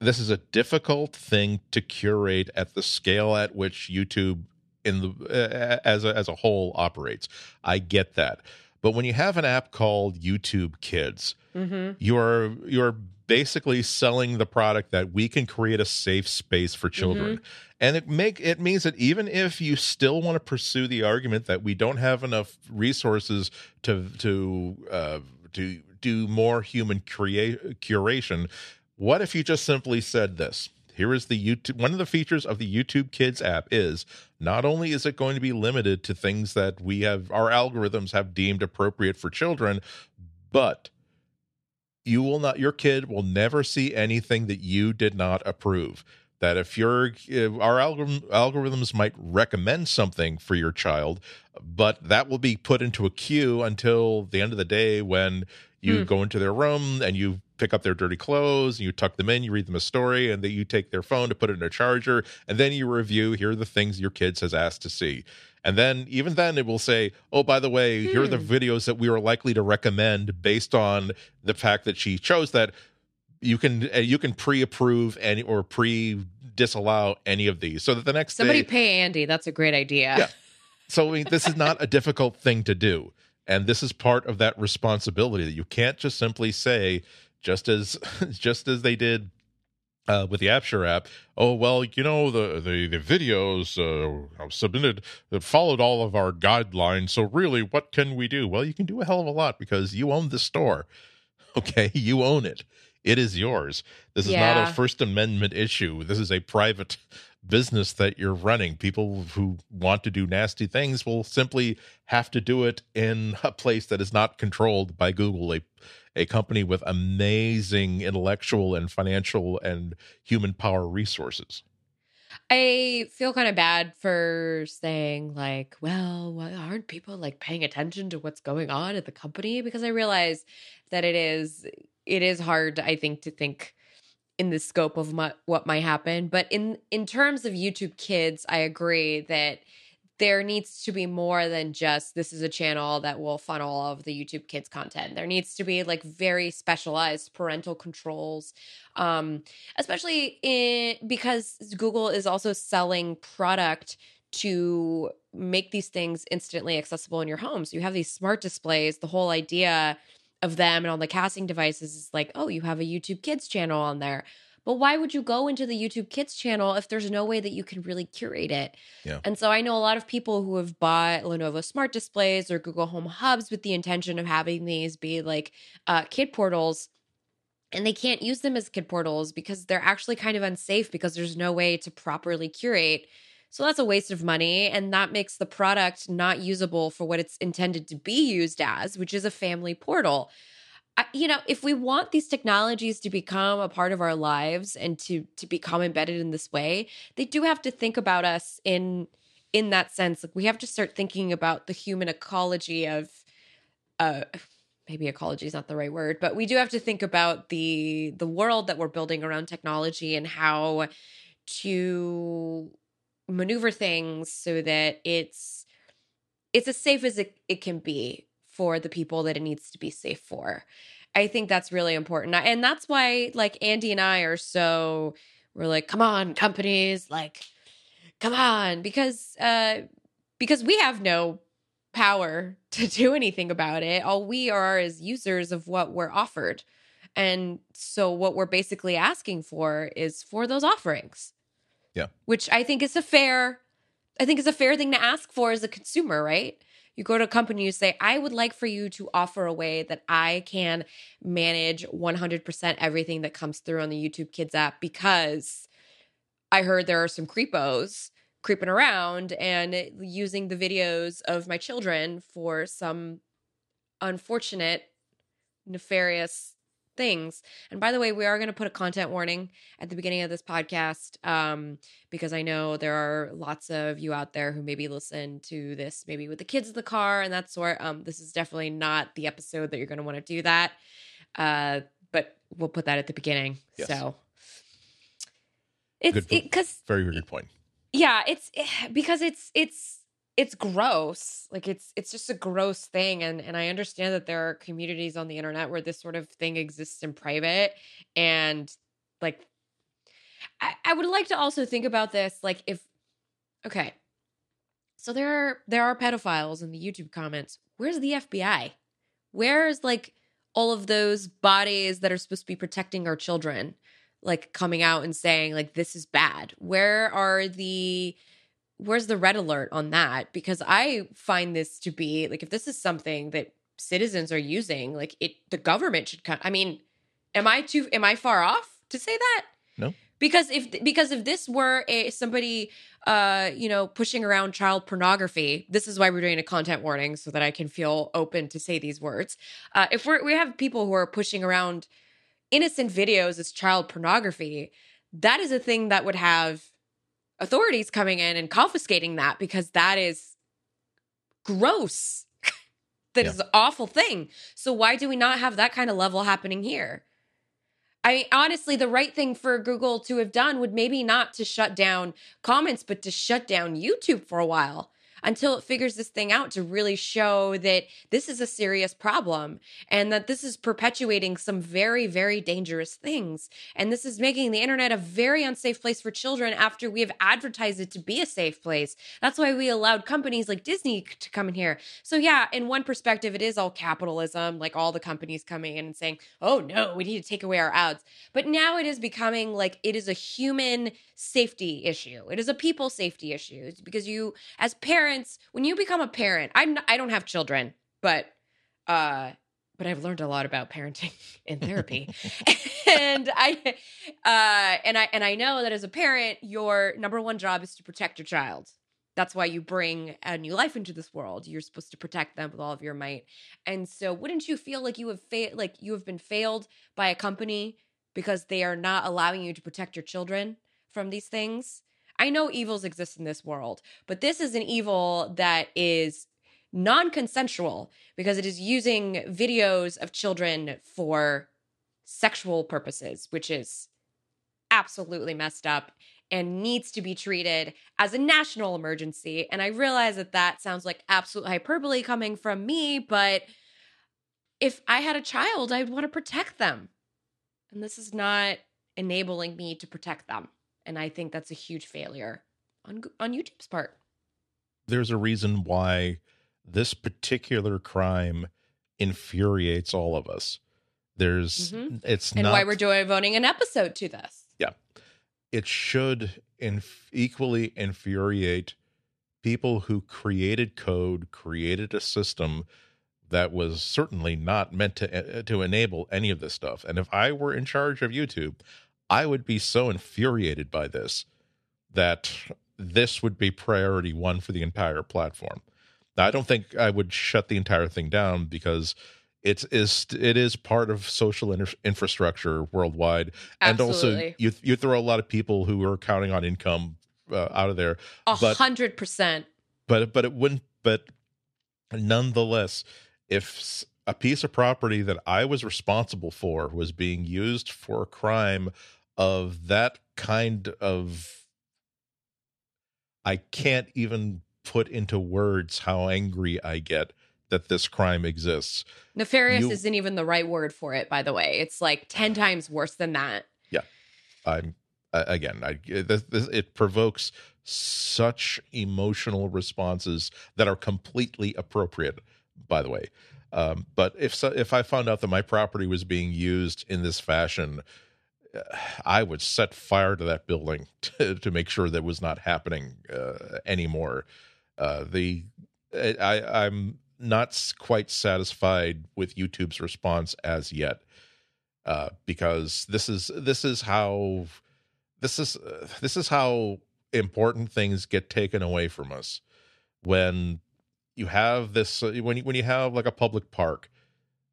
S1: this is a difficult thing to curate at the scale at which YouTube in the as a, as a whole operates. I get that. But when you have an app called YouTube Kids, mm-hmm. you're you're basically selling the product that we can create a safe space for children. Mm-hmm. And it make it means that even if you still want to pursue the argument that we don't have enough resources to to uh, to do more human crea- curation, what if you just simply said this? Here is the YouTube. One of the features of the YouTube Kids app is not only is it going to be limited to things that we have, our algorithms have deemed appropriate for children, but you will not, your kid will never see anything that you did not approve. That if your our algorithm, algorithms might recommend something for your child, but that will be put into a queue until the end of the day when you hmm. go into their room and you pick up their dirty clothes and you tuck them in you read them a story and then you take their phone to put it in a charger and then you review here are the things your kids has asked to see and then even then it will say oh by the way hmm. here are the hmm. videos that we are likely to recommend based on the fact that she chose that you can uh, you can pre-approve any or pre disallow any of these so that the next
S2: somebody
S1: day,
S2: pay andy that's a great idea
S1: yeah so I mean, this is not a difficult thing to do and this is part of that responsibility that you can't just simply say just as just as they did uh, with the Absher app. Oh well, you know the the, the videos uh, submitted that followed all of our guidelines. So really, what can we do? Well, you can do a hell of a lot because you own the store. Okay, you own it. It is yours. This is yeah. not a First Amendment issue. This is a private business that you're running. People who want to do nasty things will simply have to do it in a place that is not controlled by Google, a a company with amazing intellectual and financial and human power resources.
S2: I feel kind of bad for saying like, well, why aren't people like paying attention to what's going on at the company? Because I realize that it is it is hard, I think, to think in the scope of my, what might happen. But in in terms of YouTube Kids, I agree that there needs to be more than just this is a channel that will funnel all of the YouTube Kids content. There needs to be like very specialized parental controls, um, especially in because Google is also selling product to make these things instantly accessible in your home. So you have these smart displays. The whole idea of them and on the casting devices is like, oh, you have a YouTube Kids channel on there. But why would you go into the YouTube Kids channel if there's no way that you can really curate it? Yeah. And so I know a lot of people who have bought Lenovo smart displays or Google Home Hubs with the intention of having these be like uh, kid portals. And they can't use them as kid portals because they're actually kind of unsafe because there's no way to properly curate. So that's a waste of money. And that makes the product not usable for what it's intended to be used as, which is a family portal you know if we want these technologies to become a part of our lives and to to become embedded in this way they do have to think about us in in that sense. Like we have to start thinking about the human ecology of uh maybe ecology is not the right word but we do have to think about the the world that we're building around technology and how to maneuver things so that it's it's as safe as it, it can be for the people that it needs to be safe for. I think that's really important. And that's why like Andy and I are so we're like, come on, companies, like come on, because uh, because we have no power to do anything about it. All we are is users of what we're offered. And so what we're basically asking for is for those offerings.
S1: Yeah.
S2: Which I think is a fair I think is a fair thing to ask for as a consumer, right? You go to a company, you say, I would like for you to offer a way that I can manage 100% everything that comes through on the YouTube Kids app because I heard there are some creepos creeping around and using the videos of my children for some unfortunate, nefarious things. And by the way, we are going to put a content warning at the beginning of this podcast um, because I know there are lots of you out there who maybe listen to this maybe with the kids in the car and that sort. Um, this is definitely not the episode that you're going to want to do that. Uh, but we'll put that at the beginning.
S1: Yes.
S2: So it's because
S1: very good point.
S2: Yeah, it's because it's it's it's gross like it's it's just a gross thing and and i understand that there are communities on the internet where this sort of thing exists in private and like I, I would like to also think about this like if okay. So there are there are pedophiles in the youtube comments. Where's the fbi where's like all of those bodies that are supposed to be protecting our children like coming out and saying like this is bad? Where are the where's the red alert on that? Because I find this to be like if this is something that citizens are using, like it the government should come. I mean, am I too am I far off to say that?
S1: No.
S2: Because if because if this were a somebody uh you know pushing around child pornography, this is why we're doing a content warning so that I can feel open to say these words. Uh if we're we have people who are pushing around innocent videos as child pornography, that is a thing that would have authorities coming in and confiscating that because that is gross. That yeah. is an awful thing. So why do we not have that kind of level happening here? I mean, honestly, the right thing for Google to have done would maybe not to shut down comments, but to shut down YouTube for a while until it figures this thing out to really show that this is a serious problem and that this is perpetuating some very, very dangerous things. And this is making the internet a very unsafe place for children after we have advertised it to be a safe place. That's why we allowed companies like Disney to come in here. So, yeah, in one perspective, it is all capitalism, like all the companies coming in and saying, oh no, we need to take away our ads. But now it is becoming like it is a human safety issue. It is a people safety issue because you, as parents, when you become a parent, I'm not, I don't have children, but uh, but I've learned a lot about parenting in therapy, and I uh, and I and I know that as a parent, your number one job is to protect your child. That's why you bring a new life into this world. You're supposed to protect them with all of your might. And so, wouldn't you feel like you have failed, like you have been failed by a company because they are not allowing you to protect your children? from these things. I know evils exist in this world, but this is an evil that is non consensual because it is using videos of children for sexual purposes, which is absolutely messed up and needs to be treated as a national emergency. And I realize that that sounds like absolute hyperbole coming from me, but if I had a child, I'd want to protect them. And this is not enabling me to protect them. And I think that's a huge failure on on YouTube's part.
S1: There's a reason why this particular crime infuriates all of us. There's mm-hmm. it's
S2: and
S1: not,
S2: why we're doing voting an episode to this.
S1: Yeah, it should inf- equally infuriate people who created code, created a system that was certainly not meant to uh, to enable any of this stuff. And if I were in charge of YouTube, I would be so infuriated by this that this would be priority one for the entire platform. Now, I don't think I would shut the entire thing down because it is it is part of social infrastructure worldwide, Absolutely. and also you you throw a lot of people who are counting on income uh, out of there.
S2: A hundred percent.
S1: But but it wouldn't. But nonetheless, if a piece of property that I was responsible for was being used for a crime of that kind of I can't even put into words how angry I get that this crime exists.
S2: Nefarious you, isn't even the right word for it, by the way. It's like 10 times worse than that.
S1: Yeah. I'm, uh, again, I, this, this, it provokes such emotional responses that are completely appropriate. By the way, um, but if so, if I found out that my property was being used in this fashion, I would set fire to that building to, to make sure that was not happening uh, anymore. Uh, the I, I'm not quite satisfied with YouTube's response as yet, uh, because this is this is how this is uh, this is how important things get taken away from us when you have this uh, when you, when you have like a public park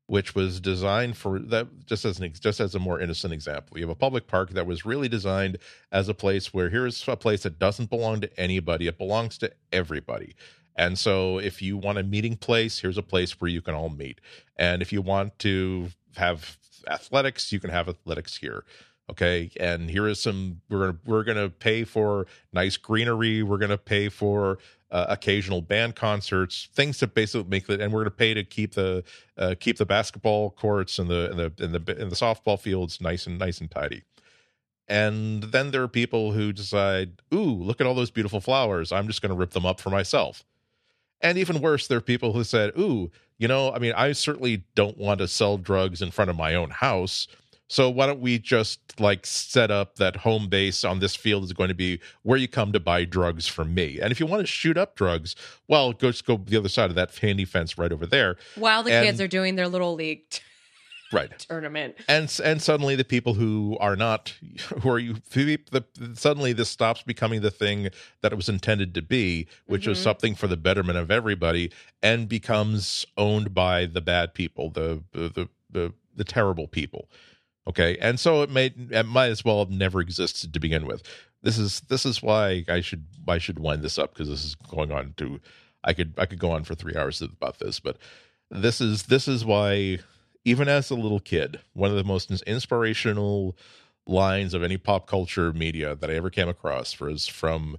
S1: which was designed for that just as an just as a more innocent example you have a public park that was really designed as a place where here's a place that doesn't belong to anybody it belongs to everybody. And so if you want a meeting place here's a place where you can all meet. And if you want to have athletics you can have athletics here okay and here is some we're gonna we're gonna pay for nice greenery we're gonna pay for uh, occasional band concerts, things to basically make it. And we're to pay to keep the uh, keep the basketball courts and the and the and the and the softball fields nice and nice and tidy. And then there are people who decide, "Ooh, look at all those beautiful flowers! I'm just to rip them up for myself." And even worse, there are people who said, "Ooh, you know, I mean, I certainly don't want to sell drugs in front of my own house." So why don't we just like set up that home base on this field is going to be where you come to buy drugs from me. And if you want to shoot up drugs, well, go just go the other side of that handy fence right over there.
S2: While the
S1: And-
S2: kids are doing their little league t-
S1: Right.
S2: tournament.
S1: And and suddenly the people who are not who are you the, suddenly this stops becoming the thing that it was intended to be, which was
S2: Mhm.
S1: something for the betterment of everybody, and becomes owned by the bad people, the the the the, the terrible people. Okay, and so it may it might as well have never existed to begin with. This is this is why I should I should wind this up because this is going on to I could I could go on for three hours about this, but this is this is why even as a little kid, one of the most inspirational lines of any pop culture media that I ever came across was from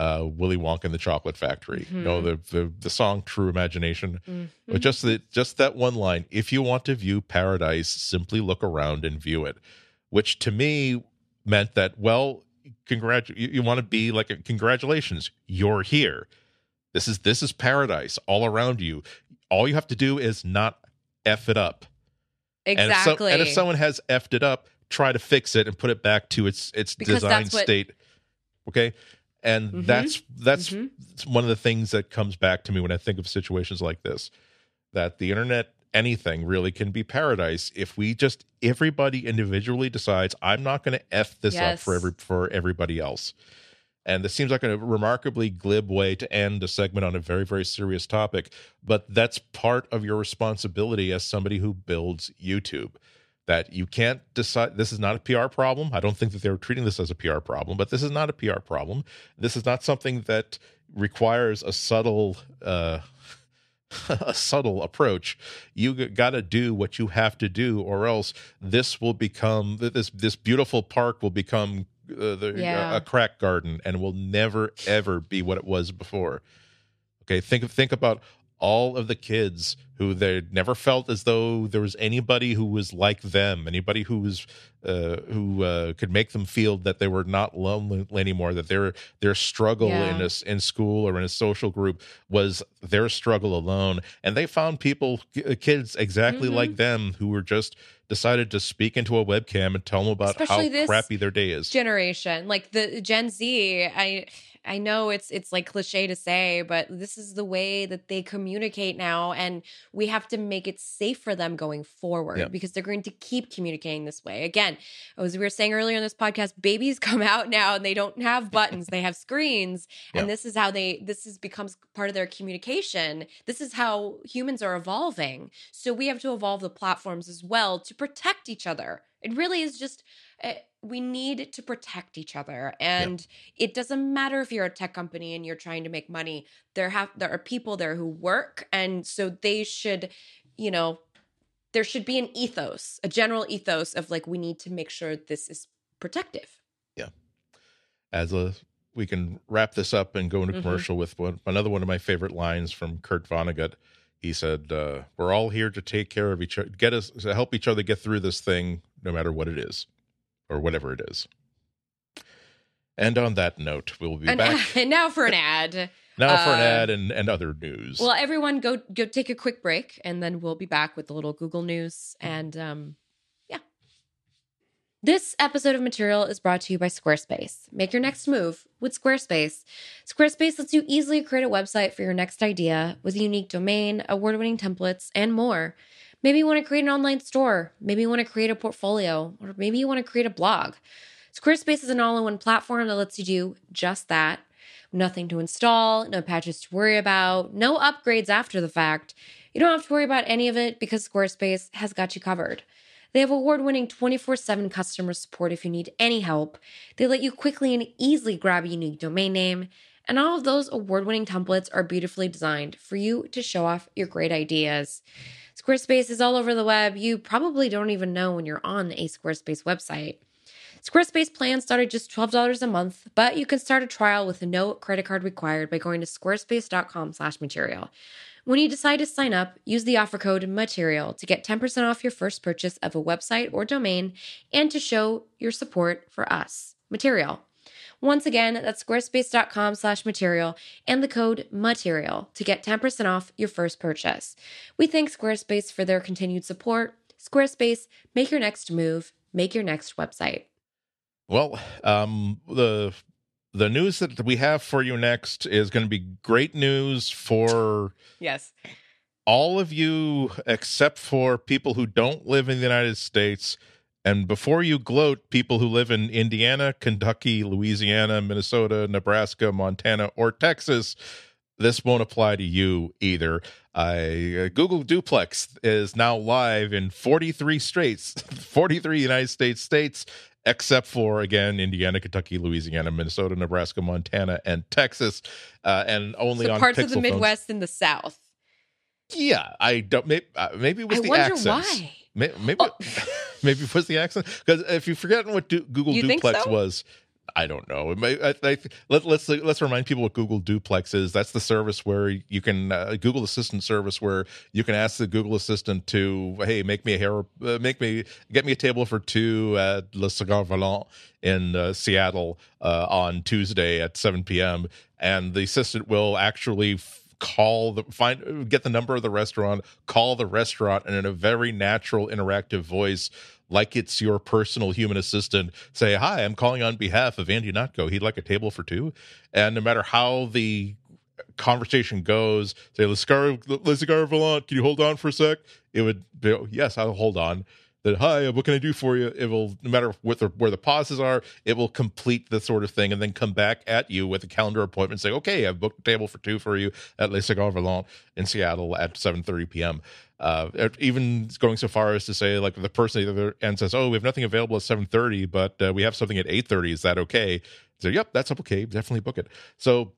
S1: uh, Willy Wonka and the Chocolate Factory. You know the, the the song "Pure Imagination."
S2: Mhm.
S1: But just the just that one line, if you want to view paradise, simply look around and view it. Which to me meant that, well, congrat you, you want to be like a, congratulations, you're here. This is this is paradise all around you. All you have to do is not F it up. And if, so-
S2: Exactly.
S1: and if someone has effed it up, try to fix it and put it back to its its
S2: Because
S1: design
S2: what-
S1: state. Okay? And
S2: Mhm.
S1: that's that's
S2: Mhm.
S1: one of the things that comes back to me when I think of situations like this. That the internet anything really can be paradise if we just everybody individually decides I'm not going to f this up for every for everybody else. And this seems like a remarkably glib way to end a segment on a very very serious topic, but that's part of your responsibility as somebody who builds YouTube that you can't decide this is not a PR problem. I don't think that they're treating this as a PR problem, but this is not a PR problem. This is not something that requires a subtle uh a subtle approach. You got to do what you have to do or else this will become this this beautiful park will become uh, the,
S2: Yeah.
S1: a crack garden and will never ever be what it was before. Okay, think think about all of the kids who they never felt as though there was anybody who was like them, anybody who was uh, who uh, could make them feel that they were not lonely anymore, that their their struggle
S2: Yeah.
S1: in a in school or in a social group was their struggle alone, and they found people kids exactly
S2: Mhm.
S1: like them who were just decided to speak into a webcam and tell them about
S2: Especially
S1: how crappy their day is.
S2: generation like the gen z i i know it's it's like cliche to say but this is the way that they communicate now and we have to make it safe for them going forward
S1: Yeah.
S2: because they're going to keep communicating this way. Again as we were saying earlier in this podcast babies come out now and they don't have buttons they have screens and this is how they this is becomes part of their communication. This is how humans are evolving. So we have to evolve the platforms as well to protect each other. It really is just we need to protect each other and it doesn't matter if you're a tech company and you're trying to make money there have there are people there who work and so they should you know there should be an ethos a general ethos of like we need to make sure this is protective Yeah.
S1: as a we can wrap this up and go into
S2: Mhm.
S1: commercial with one, another one of my favorite lines from Kurt Vonnegut. He said, uh, "We're all here to take care of each other, get us to help each other get through this thing, no matter what it is, or whatever it is." And on that note, we'll be back.
S2: And now for an ad.
S1: now for an
S2: uh,
S1: ad and, and other news.
S2: Well, everyone, go go take a quick break, and then we'll be back with a little Google News. And um, yeah, this episode of Material is brought to you by Squarespace. Make your next move with Squarespace. Squarespace lets you easily create a website for your next idea with a unique domain, award-winning templates, and more. Maybe you want to create an online store. Maybe you want to create a portfolio, or maybe you want to create a blog. Squarespace is an all-in-one platform that lets you do just that nothing to install, no patches to worry about, no upgrades after the fact. You don't have to worry about any of it because Squarespace has got you covered. They have award winning 24 7 customer support if you need any help. They let you quickly and easily grab a unique domain name. And all of those award winning templates are beautifully designed for you to show off your great ideas. Squarespace is all over the web. You probably don't even know when you're on a Squarespace website. Squarespace plans start at just $12 a month, but you can start a trial with no credit card required by going to squarespace.com/material. When you decide to sign up, use the offer code MATERIAL to get 10% off your first purchase of a website or domain and to show your support for us, Material. Once again, that's squarespace.com slash material and the code material to get 10% off your first purchase. We thank Squarespace for their continued support. Squarespace, make your next move, make your next website.
S1: Well, um, the the news that we have for you next is going to be great news for
S2: Yes.
S1: all of you except for people who don't live in the United States. And before you gloat, people who live in Indiana, Kentucky, Louisiana, Minnesota, Nebraska, Montana, or Texas, this won't apply to you either. I, uh, Google Duplex is now live in 43 states, 43 United States states, except for again Indiana, Kentucky, Louisiana, Minnesota, Nebraska, Montana, and Texas, uh, and only
S2: So
S1: on
S2: parts of the
S1: Pixel phones.
S2: Midwest and the South.
S1: Yeah, I don't. Maybe, uh, maybe it was
S2: I
S1: the
S2: wonder
S1: accents.
S2: why.
S1: May- Maybe,
S2: Oh.
S1: maybe it was the accent. Because if you've forgotten what du- Google
S2: You
S1: Duplex
S2: so?
S1: was, I don't know. It may, I, I, let, let's let's remind people what Google Duplex is. That's the service where you can uh, Google Assistant service where you can ask the Google Assistant to, hey, make me a hair, uh, make me get me a table for two at Le Cigar Volant in uh, Seattle uh, on Tuesday at 7 p.m. And the assistant will actually call the find get the number of the restaurant call the restaurant and in a very natural interactive voice like it's your personal human assistant say hi i'm calling on behalf of andy Ihnatko. He'd like a table for two. And no matter how the conversation goes say let's go volant can you hold on for a sec? It would be yes i'll hold on that hi what can i do for you? It will no matter what the, where the pauses are it will complete the sort of thing and then come back at you with a calendar appointment say okay i've booked a table for two for you. At le cigar volant in seattle at 7.30 p.m uh, even going so far as to say like the person at the says oh we have nothing available at 7.30 but uh, we have something at 8.30 is that okay? So yep that's okay. Definitely book it. So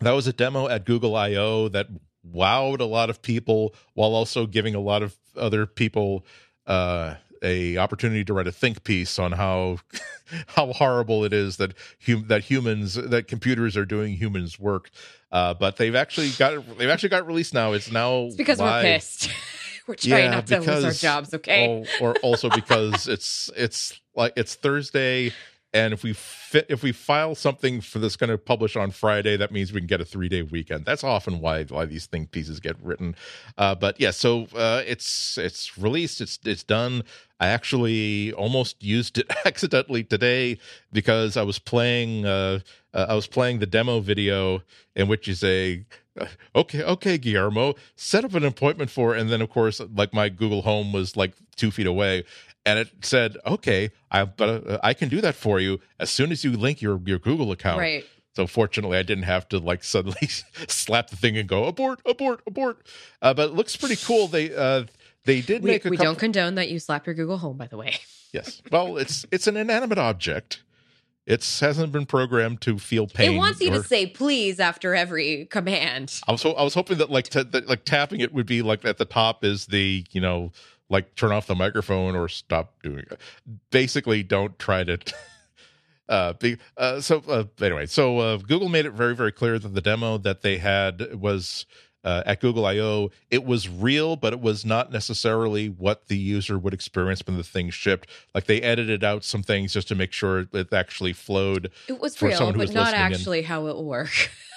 S1: that was a demo at Google I/O that wowed a lot of people, while also giving a lot of other people uh, a opportunity to write a think piece on how how horrible it is that hum- that humans that computers are doing humans work. Uh, but they've actually got they've actually got released now. It's now
S2: It's because
S1: live.
S2: we're pissed. we're trying
S1: Yeah,
S2: not to lose our jobs, okay?
S1: Al- or also because it's it's like it's Thursday, and if we fit if we file something for this going to publish on Friday, that means we can get a three day weekend. That's often why why these think pieces get written. Uh, but yeah, so uh, it's it's released. It's it's done. I actually almost used it accidentally today because I was playing uh, uh, I was playing the demo video in which you say uh, okay okay guillermo set up an appointment for and then of course like my google home was like two feet away and it said okay i but uh, i can do that for you as soon as you link your your google account
S2: right.
S1: so fortunately i didn't have to like suddenly slap the thing and go abort abort abort uh, but it looks pretty cool they uh they did
S2: We,
S1: make a
S2: we
S1: couple
S2: don't condone that you slap your Google Home, by the way.
S1: yes well it's it's an inanimate object it hasn't been programmed to feel pain
S2: it wants you
S1: or-
S2: to say please after every command.
S1: I was I was hoping that like that, like tapping it would be like at the top is the you know like turn off the microphone or stop doing it. Basically, don't try to. Uh, be, uh, so uh, anyway, so uh, Google made it very very clear that the demo that they had was uh, at Google I/O, it was real, but it was not necessarily what the user would experience when the thing shipped. Like they edited out some things just to make sure it actually flowed.
S2: It was real, but not actually in. how it worked.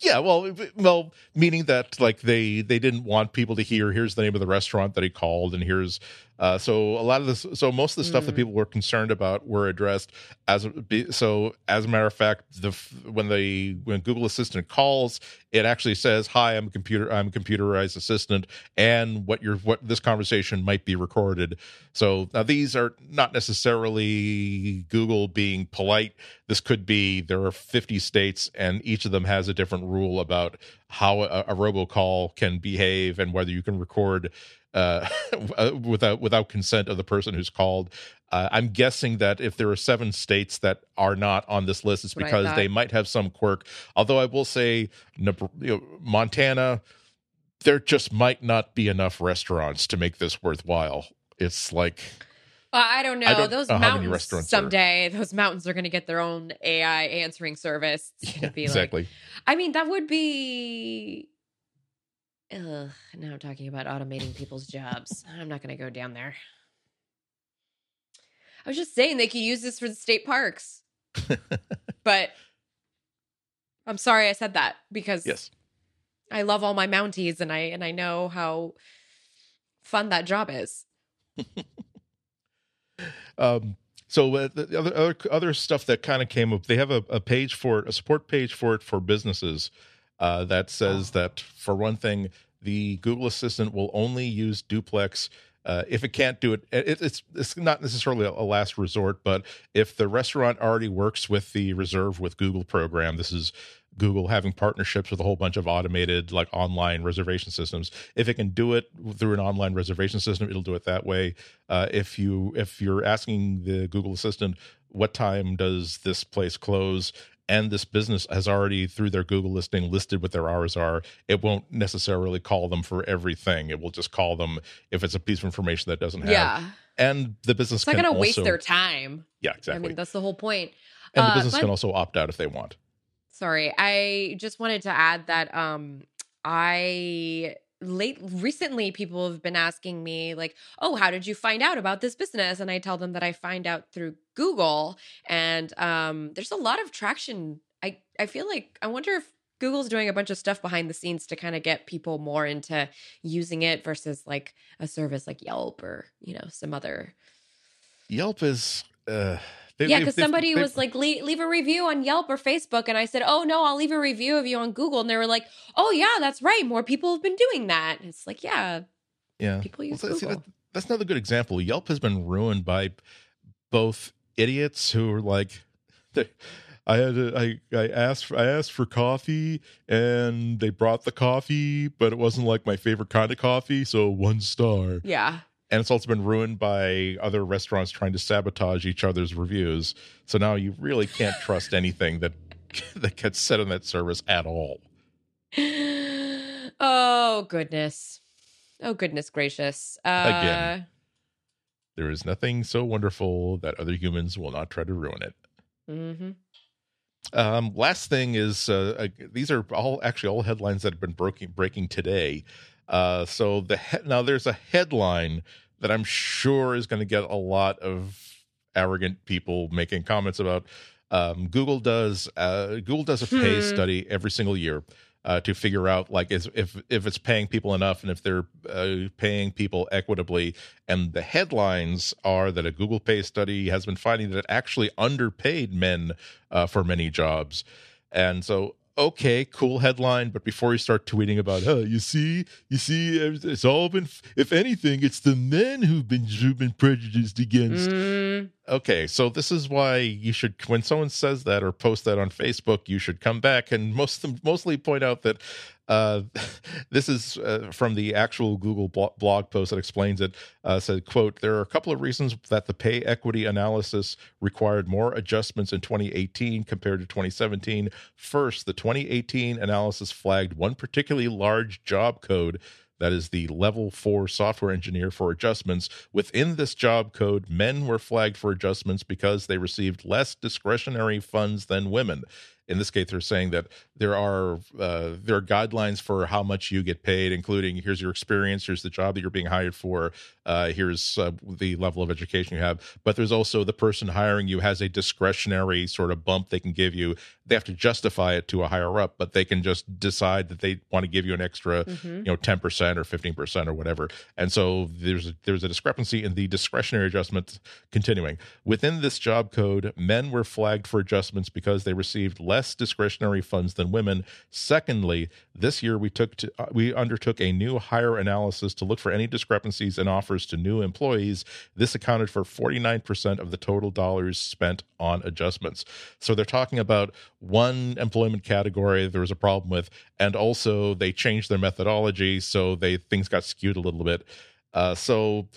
S1: Yeah, well, well, meaning that like they they didn't want people to hear. Here's the name of the restaurant that he called, and here's uh, so a lot of this. So most of the stuff mm. that people were concerned about were addressed as so. As a matter of fact, the when they when Google Assistant calls, it actually says, "Hi, I'm a computer. I'm a computerized assistant," and what your what this conversation might be recorded. So now these are not necessarily Google being polite. This could be there are 50 states, and each of them has a different rule about how a, a robocall can behave and whether you can record uh, without without consent of the person who's called. Uh, I'm guessing that if there are seven states that are not on this list, it's because they might have some quirk. Although I will say, you know, Montana, there just might not be enough restaurants to make this worthwhile. It's like.
S2: Well, I don't know. I don't those know mountains someday, are. those mountains are going to get their own AI answering service.
S1: Yeah, exactly. Like,
S2: I mean, that would be Ugh, now I'm talking about automating people's jobs. I'm not going to go down there. I was just saying they could use this for the state parks. but I'm sorry I said that because
S1: yes.
S2: I love all my Mounties and I and I know how fun that job is.
S1: um so uh, the other, other other stuff that kind of came up they have a, a page for it, a support page for it for businesses uh, that says that for one thing, the Google Assistant will only use duplex uh, if it can't do it, it, it's it's not necessarily a, a, last resort, but if the restaurant already works with the Reserve with Google program, this is Google having partnerships with a whole bunch of automated like online reservation systems. If it can do it through an online reservation system, it'll do it that way. Uh, if you if you're asking the Google Assistant what time does this place close and this business has already through their google listing listed what their hours are it won't necessarily call them for everything. It will just call them if it's a piece of information that doesn't have
S2: yeah.
S1: And the business
S2: it's not going to waste their time.
S1: Yeah exactly
S2: i mean that's the whole point.
S1: And the uh, business but, can also opt out if they want.
S2: Sorry i just wanted to add that um i late recently people have been asking me like oh how did you find out about this business? And i tell them that i find out through google and um, there's a lot of traction. I i feel like i wonder if google's doing a bunch of stuff behind the scenes to kind of get people more into using it versus like a service like yelp or you know some other
S1: yelp is uh
S2: they, yeah, because somebody was like, leave, leave, a review on Yelp or Facebook. And I said, oh, no, I'll leave a review of you on Google. And they were like, oh, yeah, that's right. More people have been doing that. And it's like, yeah.
S1: Yeah.
S2: People use well, Google. See, that,
S1: that's another good example. Yelp has been ruined by both idiots who are like, I had to, I I asked for, I asked for coffee and they brought the coffee, but it wasn't like my favorite kind of coffee, so one star.
S2: Yeah
S1: and it's also been ruined by other restaurants trying to sabotage each other's reviews. So now you really can't trust anything that that gets said on that service at all.
S2: Oh goodness. Oh goodness gracious. Uh, Again,
S1: there is nothing so wonderful that other humans will not try to ruin it.
S2: Mm-hmm.
S1: Um, last thing is uh, uh, these are all actually all headlines that have been breaking breaking today. Uh, so the he- now there's a headline that I'm sure is going to get a lot of arrogant people making comments about. Um, Google does uh, Google does a pay hmm. study every single year uh, to figure out like if if it's paying people enough and if they're uh, paying people equitably. And the headlines are that a Google Pay study has been finding that it actually underpaid men uh, for many jobs. And so okay, cool headline, but before you start tweeting about, oh, you see, you see, it's all been, if anything, it's the men who've been who've been prejudiced against. Mm. Okay, so this is why you should, when someone says that or post that on Facebook, you should come back and most mostly point out that uh, this is uh, from the actual Google blog post that explains it. Uh, said, "quote There are a couple of reasons that the pay equity analysis required more adjustments in 2018 compared to 2017. First, the 2018 analysis flagged one particularly large job code." That is the level four software engineer for adjustments. Within this job code, men were flagged for adjustments because they received less discretionary funds than women. In this case, they're saying that there are uh, there are guidelines for how much you get paid, including here's your experience, here's the job that you're being hired for, uh, here's uh, the level of education you have. But there's also the person hiring you has a discretionary sort of bump they can give you. They have to justify it to a higher up, but they can just decide that they want to give you an extra, mm-hmm. you know, ten percent or fifteen percent or whatever. And so there's a, there's a discrepancy in the discretionary adjustments Continuing within this job code, men were flagged for adjustments because they received less discretionary funds than women. Secondly, this year we took to, uh, we undertook a new hire analysis to look for any discrepancies in offers to new employees. This accounted for 49% of the total dollars spent on adjustments. So they're talking about one employment category there was a problem with, and also they changed their methodology, so they things got skewed a little bit. Uh, so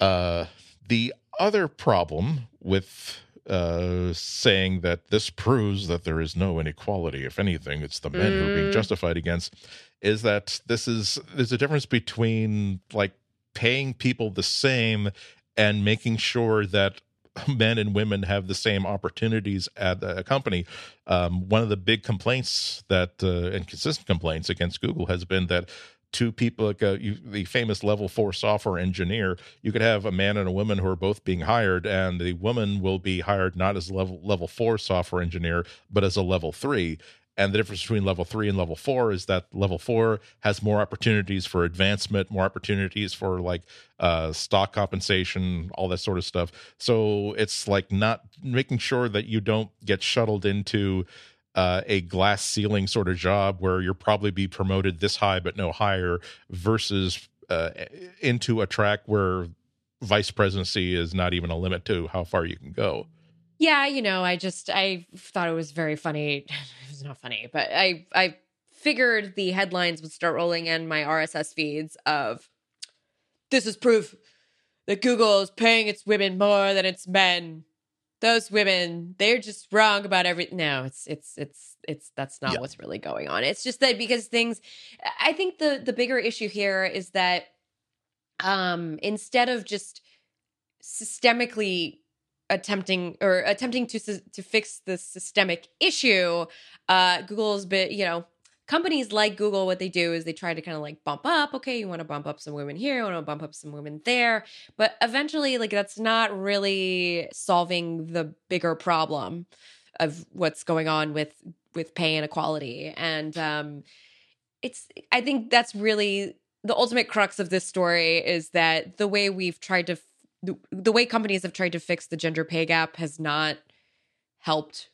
S1: uh, the other problem with uh, saying that this proves that there is no inequality. If anything, it's the men mm. who are being mm. justified against. Is that this is there's a difference between like paying people the same and making sure that men and women have the same opportunities at a company. Um, one of the big complaints that uh, and consistent complaints against Google has been that two people like a, you, the famous level four software engineer you could have a man and a woman who are both being hired and the woman will be hired not as level level four software engineer but as a level three. And the difference between level three and level four is that level four has more opportunities for advancement more opportunities for like uh, stock compensation all that sort of stuff. So it's like not making sure that you don't get shuttled into uh, a glass ceiling sort of job where you'll probably be promoted this high but no higher versus uh, into a track where vice presidency is not even a limit to how far you can go.
S2: Yeah, you know, I just I thought it was very funny. It was not funny, but I I figured the headlines would start rolling in my RSS feeds of this is proof that Google is paying its women more than its men those women they're just wrong about everything no it's it's it's it's that's not yeah. what's really going on it's just that because things i think the the bigger issue here is that um instead of just systemically attempting or attempting to to fix the systemic issue uh google's been you know companies like Google, what they do is they try to kind of like bump up. Okay, you want to bump up some women here, you want to bump up some women there, but eventually, like that's not really solving the bigger problem of what's going on with with pay inequality. And um, it's I think that's really the ultimate crux of this story is that the way we've tried to the, the way companies have tried to fix the gender pay gap has not helped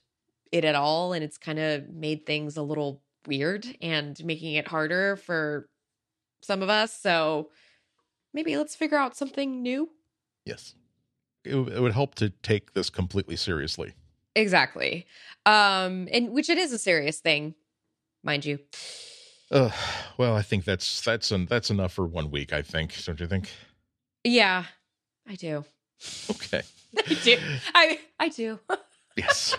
S2: it at all and it's kind of made things a little weird and making it harder for some of us. So maybe let's figure out something new.
S1: Yes. It, it would help to take this completely seriously.
S2: Exactly. Um and which it is a serious thing, mind you.
S1: Uh, well, I think that's that's an, that's enough for one week. I think, don't you think?
S2: Yeah, I do.
S1: Okay,
S2: I do. I I do.
S1: yes.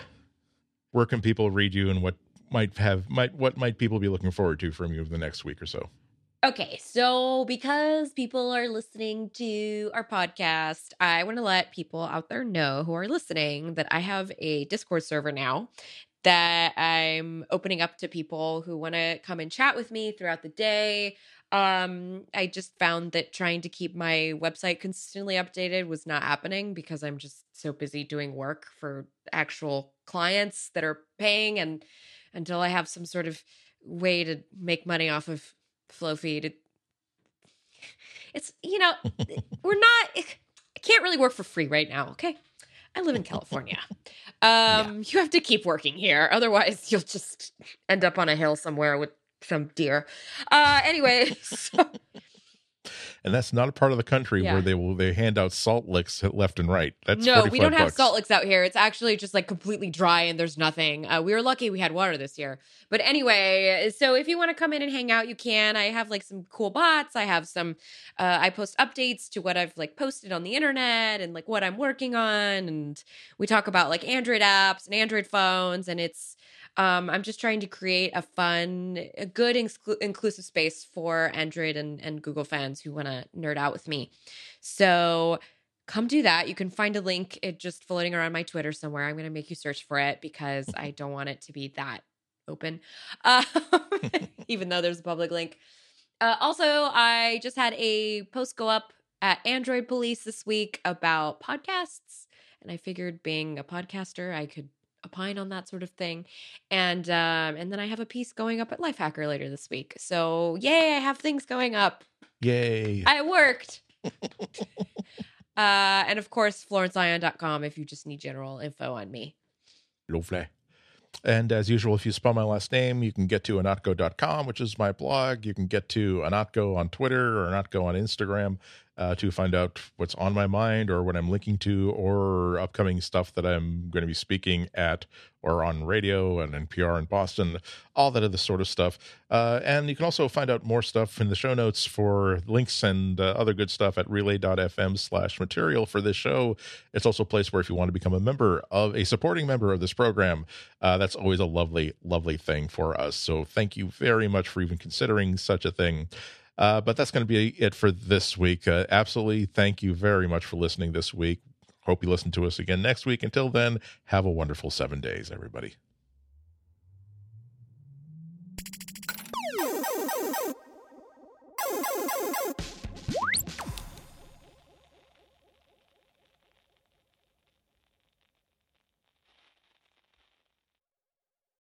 S1: Where can people read you, and what might have might what might people be looking forward to from you in the next week or so?
S2: Okay, so because people are listening to our podcast, I want to let people out there know who are listening that I have a Discord server now that I'm opening up to people who want to come and chat with me throughout the day. Um, I just found that trying to keep my website consistently updated was not happening because I'm just so busy doing work for actual clients that are paying and until I have some sort of way to make money off of Flowfeed. It, it's you know we're not. I can't really work for free right now. Okay, I live in California. Um, yeah. You have to keep working here, otherwise you'll just end up on a hill somewhere with some deer. Uh, anyway, so
S1: and that's not a part of the country yeah. where they will they hand out salt licks left and right. That's
S2: no, we don't
S1: bucks.
S2: have salt licks out here. It's actually just like completely dry and there's nothing. Uh, we were lucky we had water this year. But anyway, so if you want to come in and hang out, you can. I have like some cool bots. I have some. Uh, I post updates to what I've like posted on the internet and like what I'm working on, and we talk about like Android apps and Android phones, and it's um, I'm just trying to create a fun, a good exclu- inclusive space for Android and, and Google fans who want to nerd out with me. So come do that. You can find a link it just floating around my Twitter somewhere. I'm going to make you search for it because I don't want it to be that open, uh, even though there's a public link. Uh, also, I just had a post go up at Android Police this week about podcasts, and I figured being a podcaster, I could opine on that sort of thing. And um, and then I have a piece going up at Lifehacker later this week. So yay, I have things going up.
S1: Yay!
S2: I worked. Uh, and of course, florenceIon.com if you just need general info on me.
S1: Lovely. And as usual, if you spell my last name, you can get to ihnatko.com, which is my blog. You can get to ihnatko on Twitter or ihnatko on Instagram uh, to find out what's on my mind or what I'm linking to or upcoming stuff that I'm going to be speaking at or on radio and NPR in Boston, all that other sort of stuff. Uh, and you can also find out more stuff in the show notes for links and uh, other good stuff at relay.fm slash material for this show. It's also a place where if you want to become a member of a supporting member of this program, uh, that's always a lovely, lovely thing for us. So thank you very much for even considering such a thing. Uh, but that's going to be it for this week. Uh, absolutely. Thank you very much for listening this week. Hope you listen to us again next week. Until then, have a wonderful seven days, everybody.